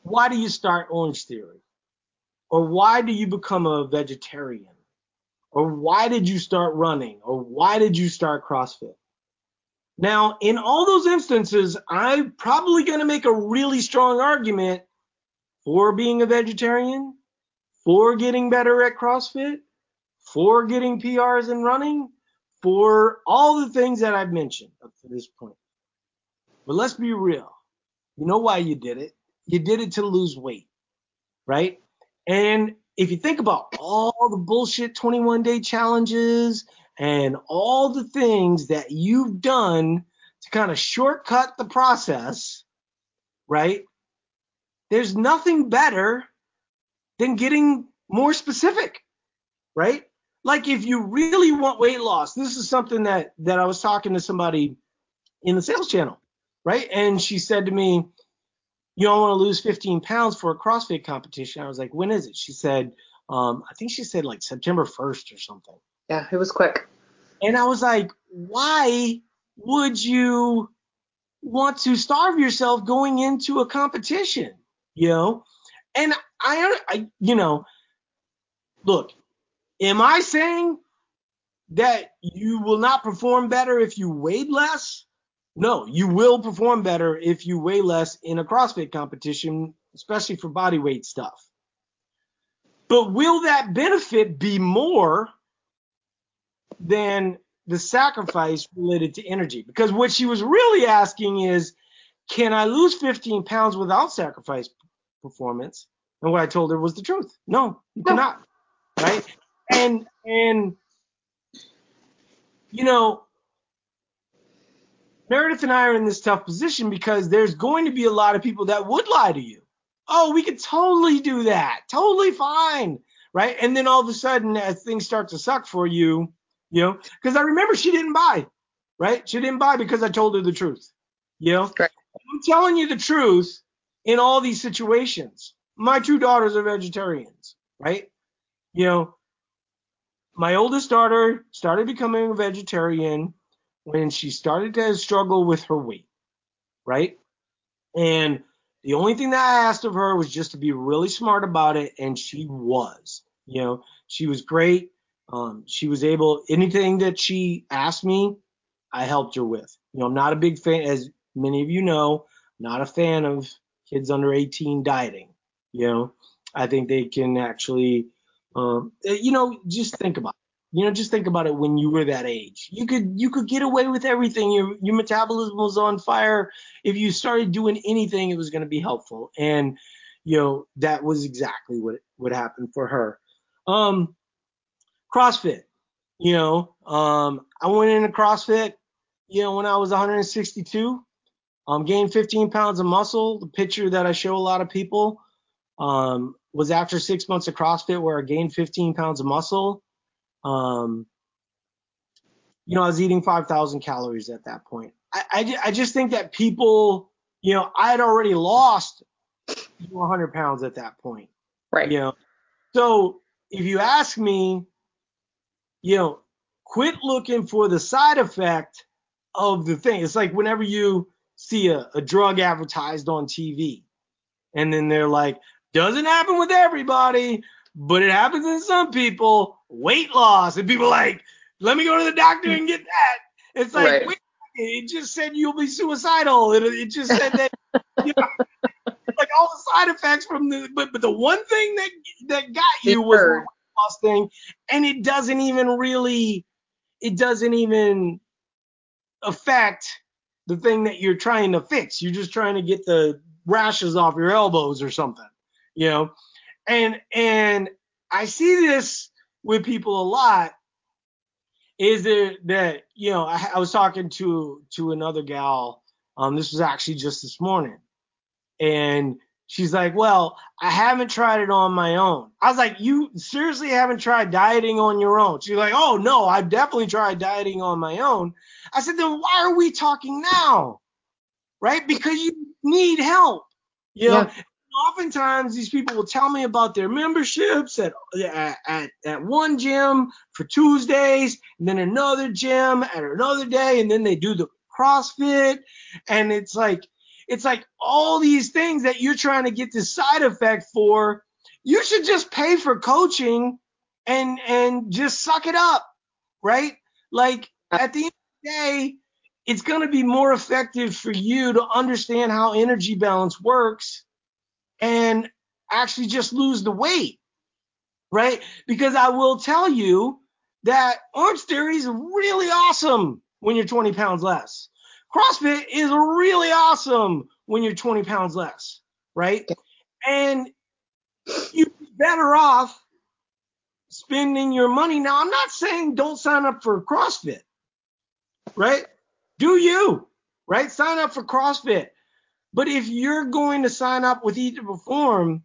why do you start Orange Theory? or why do you become a vegetarian? Or why did you start running? Or why did you start CrossFit? Now, in all those instances, I'm probably going to make a really strong argument for being a vegetarian, for getting better at CrossFit, for getting PRs and running, for all the things that I've mentioned up to this point. But let's be real. You know why you did it? You did it to lose weight, right? And if you think about all the bullshit 21 day challenges and all the things that you've done to kind of shortcut the process, right? There's nothing better than getting more specific, right? Like if you really want weight loss, this is something that that I was talking to somebody in the sales channel, right? And she said to me, you don't want to lose 15 pounds for a CrossFit competition. I was like, when is it? She said, um, I think she said like September 1st or something. Yeah, it was quick. And I was like, why would you want to starve yourself going into a competition? You know? And I, I you know, look, am I saying that you will not perform better if you weighed less? No, you will perform better if you weigh less in a CrossFit competition, especially for body weight stuff. But will that benefit be more than the sacrifice related to energy? Because what she was really asking is, can I lose 15 pounds without sacrifice performance? And what I told her was the truth. No, you no. cannot. Right? And and you know, Meredith and I are in this tough position because there's going to be a lot of people that would lie to you. Oh, we could totally do that. Totally fine. Right. And then all of a sudden, as things start to suck for you, you know, because I remember she didn't buy. Right. She didn't buy because I told her the truth. You know, right. I'm telling you the truth in all these situations. My two daughters are vegetarians. Right. You know, my oldest daughter started becoming a vegetarian when she started to struggle with her weight, right? And the only thing that I asked of her was just to be really smart about it, and she was. You know, she was great. Um, she was able anything that she asked me, I helped her with. You know, I'm not a big fan, as many of you know, not a fan of kids under 18 dieting. You know, I think they can actually, um, you know, just think about it. You know, just think about it when you were that age. You could you could get away with everything. Your your metabolism was on fire. If you started doing anything, it was going to be helpful. And you know, that was exactly what what happened for her. Um CrossFit. You know, um I went into CrossFit, you know, when I was 162. Um gained 15 pounds of muscle. The picture that I show a lot of people um was after 6 months of CrossFit where I gained 15 pounds of muscle um, you know, I was eating 5,000 calories at that point. I, I, I just think that people, you know, I had already lost 100 pounds at that point. Right. You know, so if you ask me, you know, quit looking for the side effect of the thing. It's like whenever you see a, a drug advertised on TV and then they're like, doesn't happen with everybody, but it happens in some people. Weight loss, and people like, let me go to the doctor and get that. It's like, right. wait, it just said you'll be suicidal. It, it just said that, you know, like all the side effects from the, but but the one thing that that got you was the weight loss thing, and it doesn't even really, it doesn't even affect the thing that you're trying to fix. You're just trying to get the rashes off your elbows or something, you know and and I see this with people a lot. Is there that you know I, I was talking to to another gal. Um, this was actually just this morning, and she's like, "Well, I haven't tried it on my own." I was like, "You seriously haven't tried dieting on your own?" She's like, "Oh no, I've definitely tried dieting on my own." I said, "Then why are we talking now?" Right? Because you need help. You know, yeah oftentimes these people will tell me about their memberships at, at, at one gym for Tuesdays, and then another gym at another day, and then they do the CrossFit, and it's like it's like all these things that you're trying to get the side effect for. you should just pay for coaching and and just suck it up, right? Like at the end of the day, it's going to be more effective for you to understand how energy balance works and actually just lose the weight, right? Because I will tell you that Orange Theory is really awesome when you're 20 pounds less. CrossFit is really awesome when you're 20 pounds less, right? And you're better off spending your money. Now, I'm not saying don't sign up for CrossFit, right? Do you, right? Sign up for CrossFit. But if you're going to sign up with Eat to Perform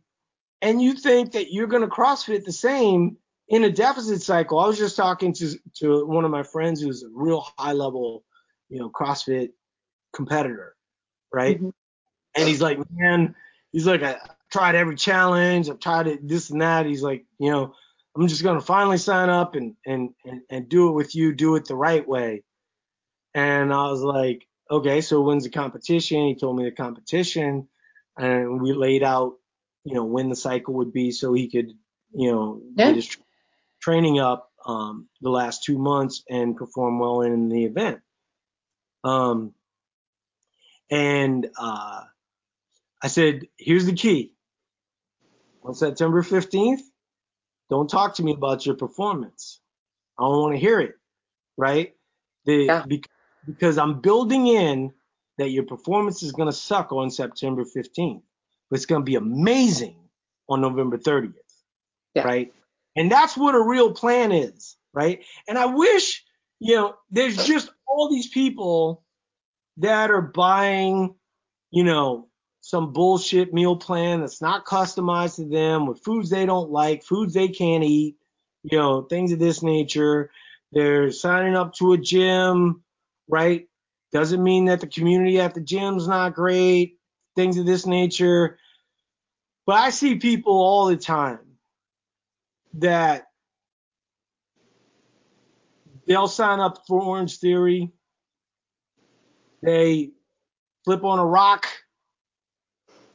and you think that you're going to CrossFit the same in a deficit cycle, I was just talking to, to one of my friends who's a real high level, you know, CrossFit competitor, right? Mm-hmm. And he's like, man, he's like, I tried every challenge, I've tried it, this and that. He's like, you know, I'm just gonna finally sign up and and and, and do it with you, do it the right way. And I was like, okay, so when's the competition? He told me the competition, and we laid out, you know, when the cycle would be, so he could, you know, yeah. get his tra- training up um, the last two months and perform well in the event. Um, and uh, I said, here's the key. On September 15th, don't talk to me about your performance. I don't want to hear it, right? The, yeah. because I'm building in that your performance is going to suck on September 15th, but it's going to be amazing on November 30th, yeah. right? And that's what a real plan is, right? And I wish, you know, there's just all these people that are buying, you know, some bullshit meal plan that's not customized to them with foods they don't like, foods they can't eat, you know, things of this nature. They're signing up to a gym, right? Doesn't mean that the community at the gym's not great, things of this nature. But I see people all the time that they'll sign up for Orange Theory. They flip on a rock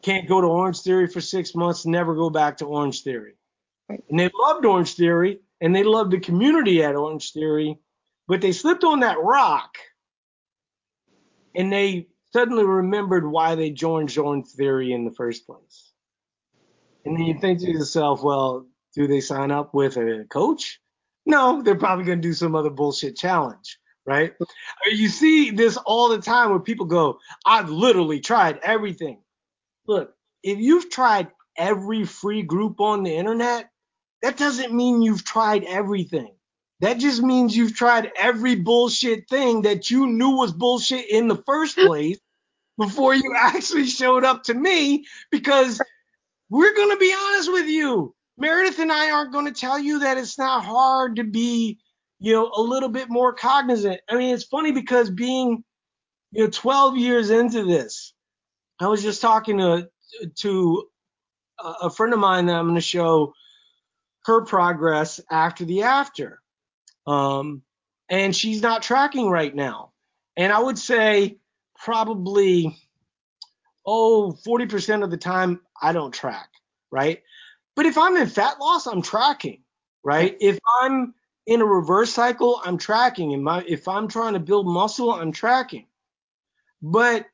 can't go to Orange Theory for six months, never go back to Orange Theory. Right. And they loved Orange Theory and they loved the community at Orange Theory, but they slipped on that rock and they suddenly remembered why they joined Orange Theory in the first place. And then you think to yourself, well, do they sign up with a coach? No, they're probably going to do some other bullshit challenge, right? You see this all the time where people go, I've literally tried everything look, if you've tried every free group on the internet, that doesn't mean you've tried everything. That just means you've tried every bullshit thing that you knew was bullshit in the first place before you actually showed up to me because we're going to be honest with you. Meredith and I aren't going to tell you that it's not hard to be, you know, a little bit more cognizant. I mean, it's funny because being, you know, 12 years into this, I was just talking to to a friend of mine that I'm going to show her progress after the after. Um, and she's not tracking right now. And I would say probably, oh, 40% of the time I don't track, right? But if I'm in fat loss, I'm tracking, right? If I'm in a reverse cycle, I'm tracking. And my, if I'm trying to build muscle, I'm tracking. But,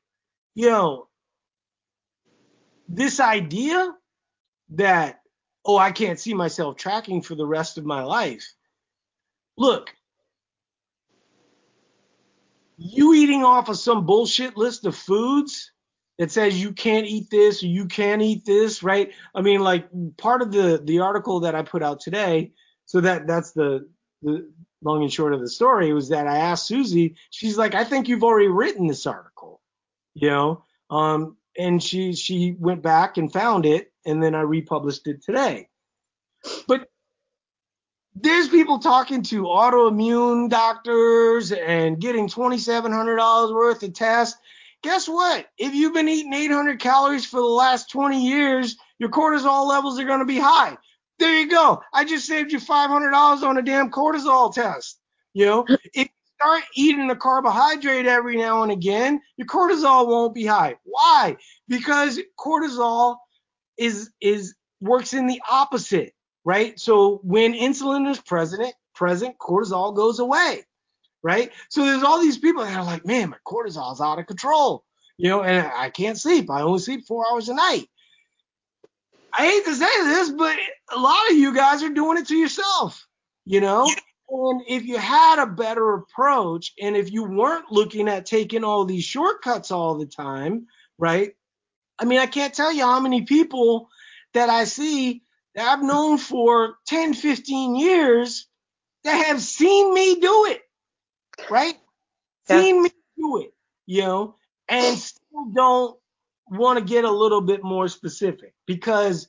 you know, this idea that, oh, I can't see myself tracking for the rest of my life. Look, you eating off of some bullshit list of foods that says you can't eat this or you can't eat this, right? I mean, like part of the the article that I put out today, so that that's the the long and short of the story was that I asked Susie, she's like, I think you've already written this article, you know, um, and she she went back and found it and then I republished it today. But there's people talking to autoimmune doctors and getting $2,700 worth of tests. Guess what? If you've been eating 800 calories for the last 20 years, your cortisol levels are going to be high. There you go. I just saved you $500 on a damn cortisol test. You know, if you start eating a carbohydrate every now and again, your cortisol won't be high. Why? Because cortisol is is works in the opposite, right? So when insulin is present, present, cortisol goes away, right? So there's all these people that are like, man, my cortisol's out of control, you know, and I can't sleep. I only sleep four hours a night. I hate to say this, but a lot of you guys are doing it to yourself, you know? And if you had a better approach and if you weren't looking at taking all these shortcuts all the time, right? I mean, I can't tell you how many people that I see that I've known for 10, 15 years that have seen me do it, right? Yeah. Seen me do it, you know, and still don't want to get a little bit more specific because,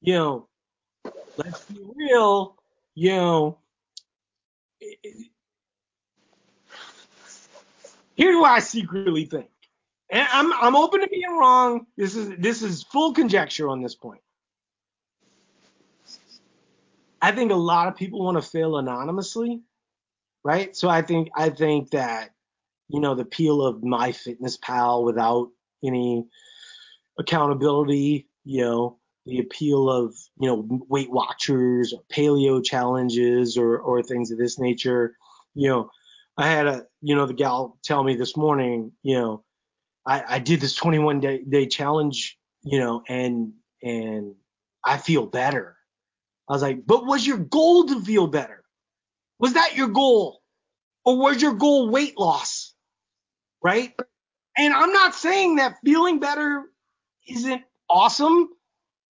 you know, let's be real, you know, here's what I secretly think. And I'm I'm open to being wrong. This is this is full conjecture on this point. I think a lot of people want to fail anonymously, right? So I think I think that you know the appeal of MyFitnessPal without any accountability, you know, the appeal of you know Weight Watchers or paleo challenges or or things of this nature, you know, I had a you know the gal tell me this morning, you know, I, I did this 21 day day challenge, you know, and and I feel better. I was like, but was your goal to feel better? Was that your goal? Or was your goal weight loss? Right? And I'm not saying that feeling better isn't awesome,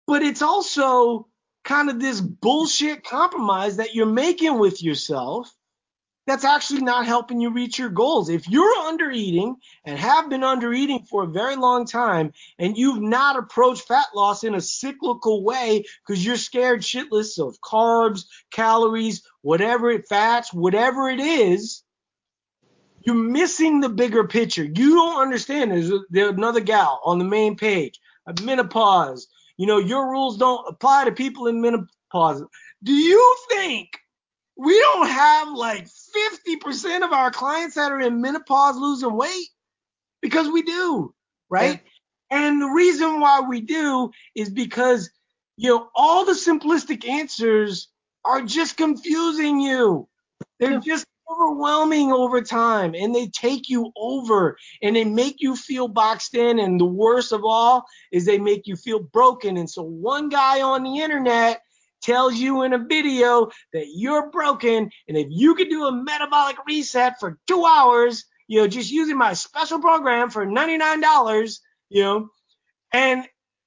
but it's also kind of this bullshit compromise that you're making with yourself that's actually not helping you reach your goals. If you're under eating and have been under eating for a very long time and you've not approached fat loss in a cyclical way because you're scared shitless of carbs, calories, whatever it fats, whatever it is, you're missing the bigger picture. You don't understand. There's, there's another gal on the main page. Menopause. You know, your rules don't apply to people in menopause. Do you think we don't have like 50% of our clients that are in menopause losing weight because we do, right? Yeah. And the reason why we do is because, you know, all the simplistic answers are just confusing you. They're just overwhelming over time and they take you over and they make you feel boxed in. And the worst of all is they make you feel broken. And so one guy on the internet tells you in a video that you're broken, and if you could do a metabolic reset for two hours, you know, just using my special program for $99, you know, and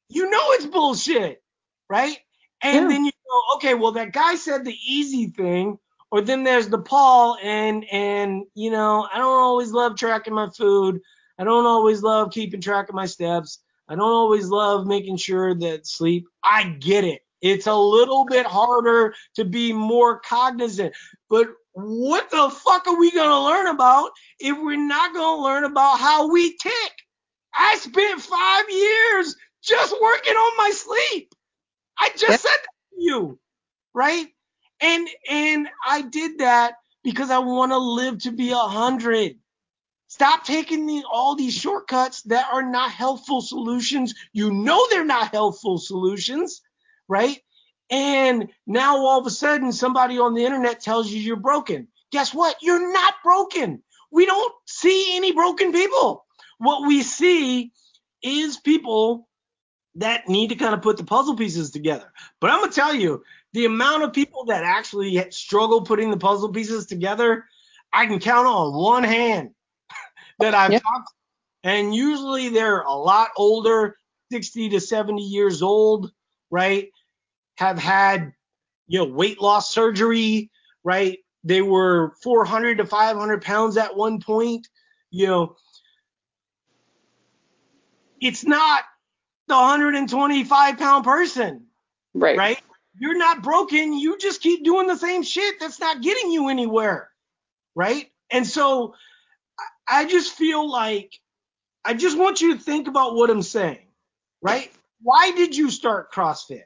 you know it's bullshit, right? And yeah. then you go, okay, well that guy said the easy thing, or then there's the Paul, and and you know, I don't always love tracking my food. I don't always love keeping track of my steps. I don't always love making sure that sleep. I get it. It's a little bit harder to be more cognizant. But what the fuck are we going to learn about if we're not going to learn about how we tick? I spent five years just working on my sleep. I just yep. said that to you, right? And and I did that because I want to live to be a hundred. Stop taking the, all these shortcuts that are not helpful solutions. You know they're not helpful solutions right? And now all of a sudden somebody on the internet tells you you're broken. Guess what? You're not broken. We don't see any broken people. What we see is people that need to kind of put the puzzle pieces together. But I'm going to tell you, the amount of people that actually struggle putting the puzzle pieces together, I can count on one hand that I've talked. And usually they're a lot older, 60 to 70 years old, right? Have had, you know, weight loss surgery, right? They were 400 to 500 pounds at one point, you know. It's not the 125 pound person, right? Right? You're not broken. You just keep doing the same shit that's not getting you anywhere, right? And so I just feel like I just want you to think about what I'm saying, right? Why did you start CrossFit?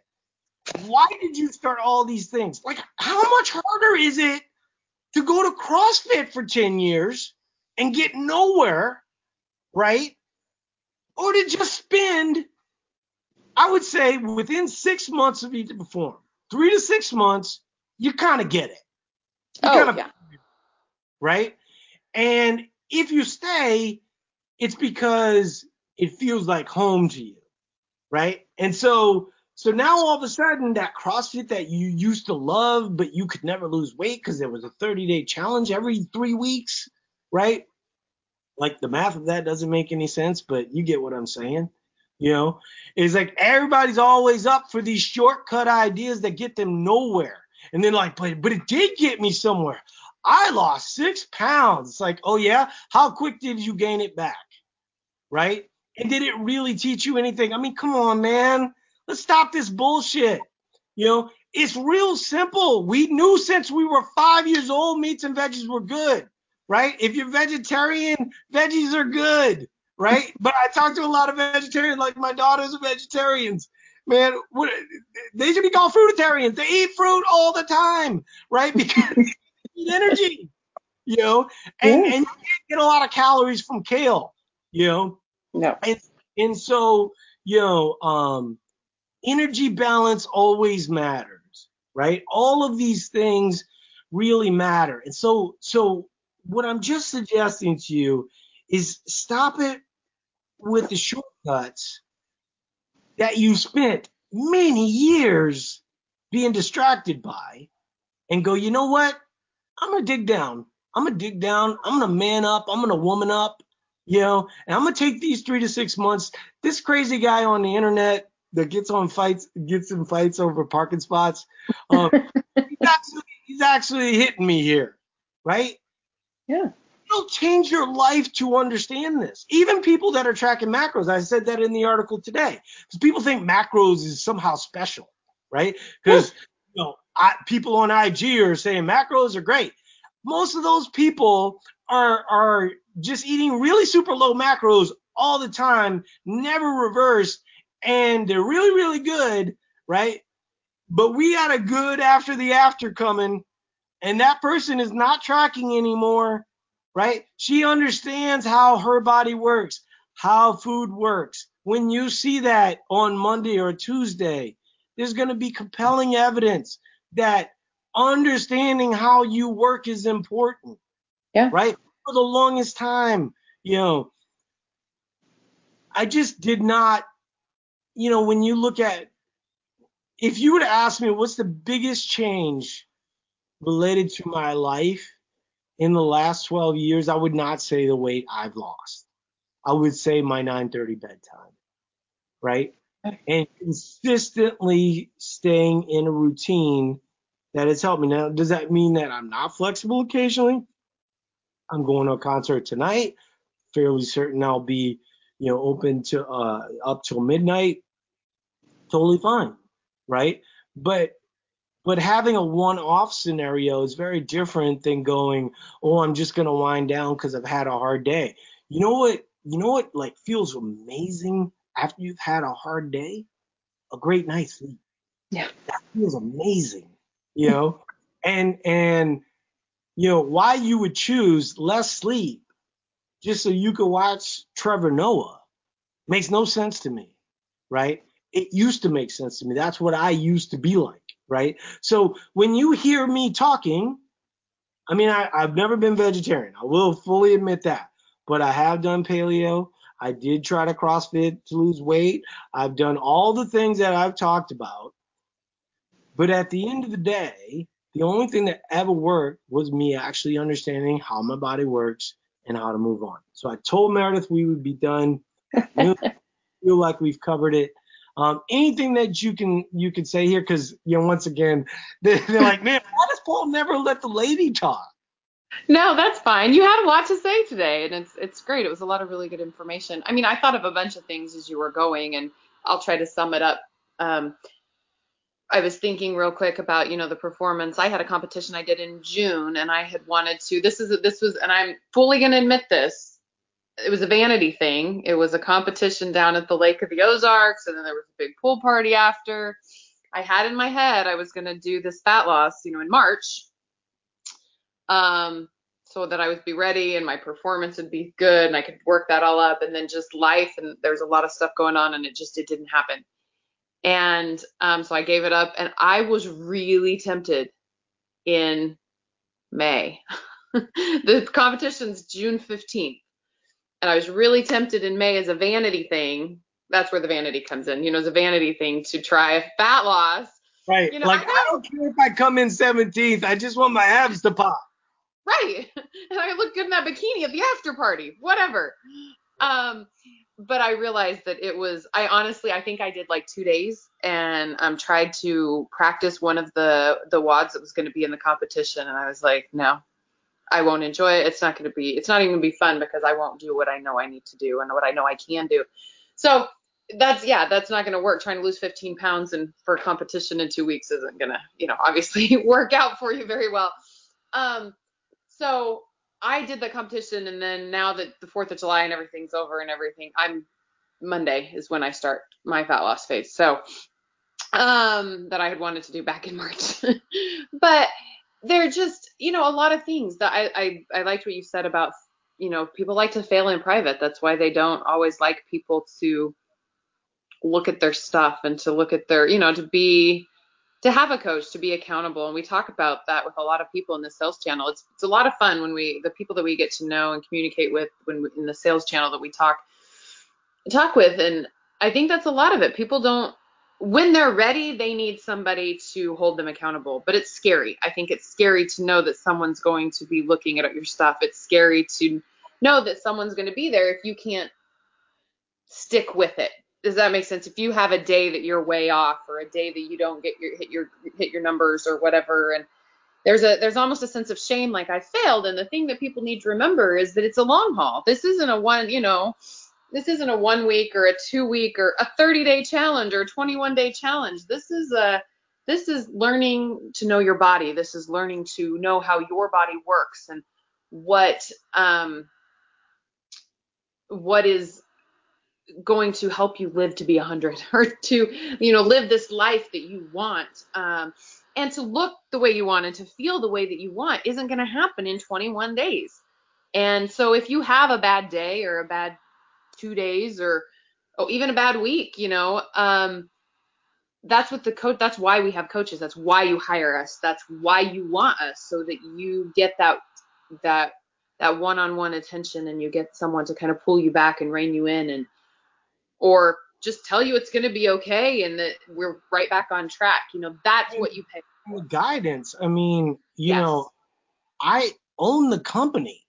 Why did you start all these things? Like, how much harder is it to go to CrossFit for 10 years and get nowhere, right? Or to just spend I would say within six months of Eat to Perform, three to six months, you kind of get it. You oh kinda, yeah. Right? And if you stay, it's because it feels like home to you. Right? And so so now all of a sudden that CrossFit that you used to love, but you could never lose weight because there was a 30 day challenge every three weeks, right? Like the math of that doesn't make any sense, but you get what I'm saying. You know, it's like everybody's always up for these shortcut ideas that get them nowhere. And then like, but but it did get me somewhere. I lost six pounds. It's like, oh yeah, how quick did you gain it back? Right? And did it really teach you anything? I mean, come on, man. Let's stop this bullshit. You know, it's real simple. We knew since we were five years old, meats and veggies were good, right? If you're vegetarian, veggies are good, right? but I talk to a lot of vegetarians, like my daughters are vegetarians. Man, what, they should be called fruitarians. They eat fruit all the time, right? Because they need energy, you know, and, and you can't get a lot of calories from kale, you know. No. And, and so, you know, um, energy balance always matters, right? All of these things really matter. And so, so what I'm just suggesting to you is stop it with the shortcuts that you spent many years being distracted by and go, you know what? I'm going to dig down. I'm going to dig down. I'm going to man up. I'm going to woman up, you know, and I'm going to take these three to six months. This crazy guy on the internet that gets on fights, gets in fights over parking spots. Um, he's, actually, he's actually hitting me here, right? Yeah. It'll change your life to understand this. Even people that are tracking macros, I said that in the article today, because people think macros is somehow special, right? Because you know, I, people on IG are saying macros are great. Most of those people are are just eating really super low macros all the time, never reverse, and they're really, really good, right? But we got a good after the after coming, and that person is not tracking anymore, right? She understands how her body works, how food works. When you see that on Monday or Tuesday, there's going to be compelling evidence that understanding how you work is important. Yeah. Right? For the longest time, you know, I just did not you know, when you look at, if you were to ask me what's the biggest change related to my life in the last 12 years, I would not say the weight I've lost. I would say my 9:30 bedtime, right? And consistently staying in a routine that has helped me. Now, does that mean that I'm not flexible occasionally? I'm going to a concert tonight. Fairly certain I'll be, you know, open to uh, up till midnight totally fine, right? But but having a one-off scenario is very different than going, oh, I'm just gonna wind down because I've had a hard day. You know what? You know what? Like feels amazing after you've had a hard day, a great night's sleep. Yeah, that feels amazing. You know, and and you know why you would choose less sleep just so you could watch Trevor Noah makes no sense to me, right? it used to make sense to me. That's what I used to be like, right? So when you hear me talking, I mean, I, I've never been vegetarian. I will fully admit that, but I have done paleo. I did try to CrossFit to lose weight. I've done all the things that I've talked about. But at the end of the day, the only thing that ever worked was me actually understanding how my body works and how to move on. So I told Meredith we would be done. feel like we've covered it. Um, anything that you can you can say here, because you know, once again, they're, they're like, man, why does Paul never let the lady talk? No, that's fine. You had a lot to say today, and it's it's great. It was a lot of really good information. I mean, I thought of a bunch of things as you were going, and I'll try to sum it up. Um, I was thinking real quick about you know the performance. I had a competition I did in June, and I had wanted to. This is this was, and I'm fully to admit this it was a vanity thing. It was a competition down at the Lake of the Ozarks, and then there was a big pool party after. I had in my head I was gonna do this fat loss, you know, in March, um, so that I would be ready and my performance would be good, and I could work that all up. And then just life, and there's a lot of stuff going on, and it just it didn't happen. And um, so I gave it up, and I was really tempted in May. the competition's June 15th. And I was really tempted in May as a vanity thing. That's where the vanity comes in, you know, as a vanity thing to try a fat loss. Right. You know, like, I I, don't care if I come in 17th. I just want my abs to pop. Right. And I look good in that bikini at the after party, whatever. Um, but I realized that it was, I honestly, I think I did like two days and um, tried to practice one of the, the WODs that was going to be in the competition. And I was like, no, I won't enjoy it. It's not going to be, it's not even going to be fun because I won't do what I know I need to do and what I know I can do. So that's, yeah, that's not going to work. Trying to lose 15 pounds and for competition in two weeks isn't going to, you know, obviously work out for you very well. Um, so I did the competition, and then now that the Fourth of July and everything's over and everything, I'm Monday is when I start my fat loss phase. So um, that I had wanted to do back in March, but they're just you know a lot of things that I, I I liked what you said about you know people like to fail in private. That's why they don't always like people to look at their stuff and to look at their you know to be to have a coach to be accountable. And we talk about that with a lot of people in the sales channel. It's, it's a lot of fun when we the people that we get to know and communicate with when we, in the sales channel that we talk talk with. And i think that's a lot of it. People don't when they're ready they need somebody to hold them accountable but it's scary i think it's scary to know that someone's going to be looking at your stuff it's scary to know that someone's going to be there if you can't stick with it does that make sense? If you have a day that you're way off or a day that you don't get your hit your hit your numbers or whatever and there's a there's almost a sense of shame like I failed and the thing that people need to remember is that it's a long haul. This isn't a one, you know, this isn't a one week or a two week or a 30 day challenge or a 21 day challenge. This is a this is learning to know your body. This is learning to know how your body works and what um what is going to help you live to be 100 or to you know live this life that you want um, and to look the way you want and to feel the way that you want isn't going to happen in 21 days and so if you have a bad day or a bad two days or oh, even a bad week you know um, that's what the coach that's why we have coaches that's why you hire us that's why you want us so that you get that that that one-on-one attention and you get someone to kind of pull you back and rein you in and or just tell you it's going to be okay and that we're right back on track. You know, that's what you pay. for. Guidance. I mean, you Yes. know, I own the company,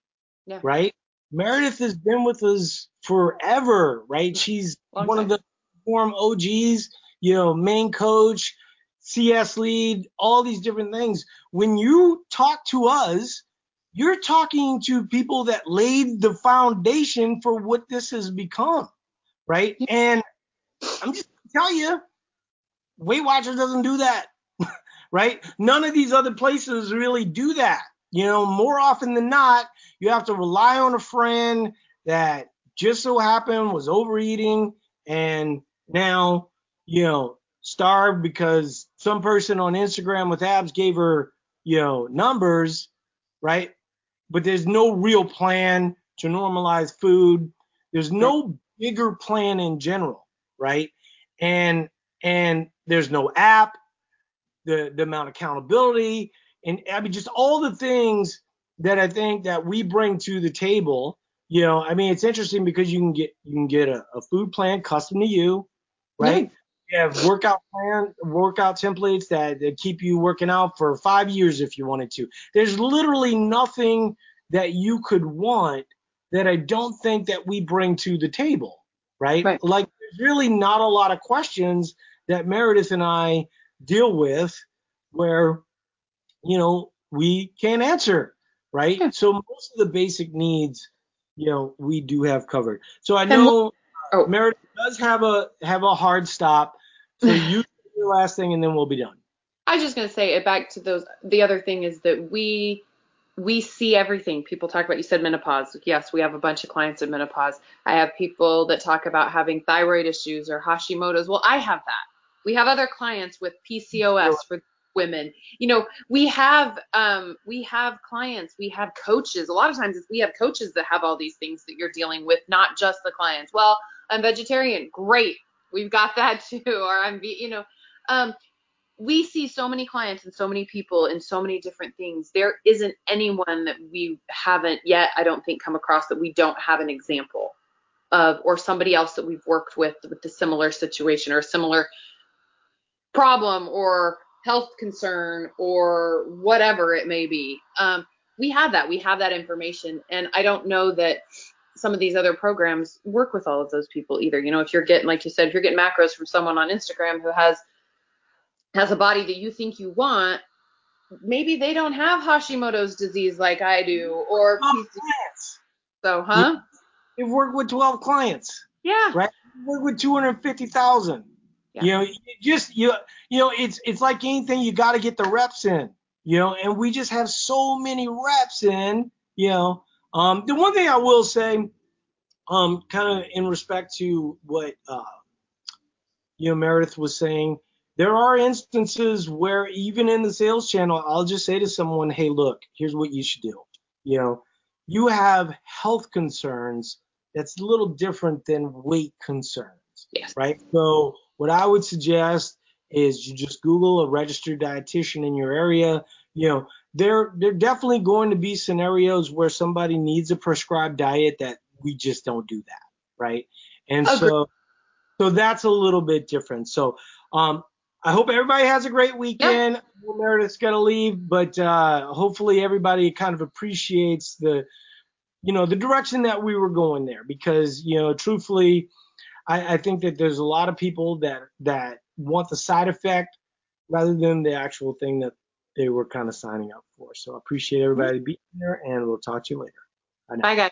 Yeah. right? Meredith has been with us forever, right? She's Long one time. of the form OGs, you know, main coach, CS lead, all these different things. When you talk to us, you're talking to people that laid the foundation for what this has become, right? And I'm just gonna tell you, Weight Watchers doesn't do that, right? None of these other places really do that. You know, more often than not, you have to rely on a friend that just so happened was overeating and now, you know, starved because some person on Instagram with abs gave her, you know, numbers, right? But there's no real plan to normalize food. There's no bigger plan in general, right? And and there's no app, the the amount of accountability, and I mean just all the things that I think that we bring to the table. You know, I mean it's interesting because you can get you can get a, a food plan custom to you, right? You have workout plan, workout templates that, that keep you working out for five years if you wanted to. There's literally nothing that you could want that I don't think that we bring to the table, right? Right. Like there's really not a lot of questions that Meredith and I deal with where, you know, we can't answer, right? Yeah. So most of the basic needs, you know, we do have covered. So I know uh, Oh, Meredith does have a have a hard stop. So you do your last thing and then we'll be done. I was just gonna say it back to those. The other thing is that we we see everything. People talk about. You said menopause. Yes, we have a bunch of clients in menopause. I have people that talk about having thyroid issues or Hashimoto's. Well, I have that. We have other clients with PCOS for women. You know, we have um we have clients. We have coaches. A lot of times we have coaches that have all these things that you're dealing with, not just the clients. Well, I'm vegetarian. Great. We've got that too. Or I'm, you know, um, we see so many clients and so many people in so many different things. There isn't anyone that we haven't yet, I don't think, come across that we don't have an example of, or somebody else that we've worked with with a similar situation or a similar problem or health concern or whatever it may be. Um, we have that. We have that information. And I don't know that some of these other programs work with all of those people either. You know, if you're getting, like you said, if you're getting macros from someone on Instagram who has has a body that you think you want, maybe they don't have Hashimoto's disease like I do, or so, huh? You've worked with 12 clients. Yeah. Right. You've worked with 250,000. Yeah. You know, you just you you know, it's it's like anything. You got to get the reps in. You know, and we just have so many reps in. You know, um, the one thing I will say, um, kind of in respect to what uh, you know Meredith was saying, there are instances where even in the sales channel, I'll just say to someone, hey, look, here's what you should do. You know, you have health concerns that's a little different than weight concerns. Yes. Right. So what I would suggest is you just Google a registered dietitian in your area. You know, there there definitely going to be scenarios where somebody needs a prescribed diet that we just don't do that, right? And Agreed. so so that's a little bit different. So um I hope everybody has a great weekend. Yeah. Meredith's to leave, but uh, hopefully everybody kind of appreciates the, you know, the direction that we were going there because, you know, truthfully, I, I think that there's a lot of people that that want the side effect rather than the actual thing that they were kind of signing up for. So I appreciate everybody being here, and we'll talk to you later. Bye, Bye guys.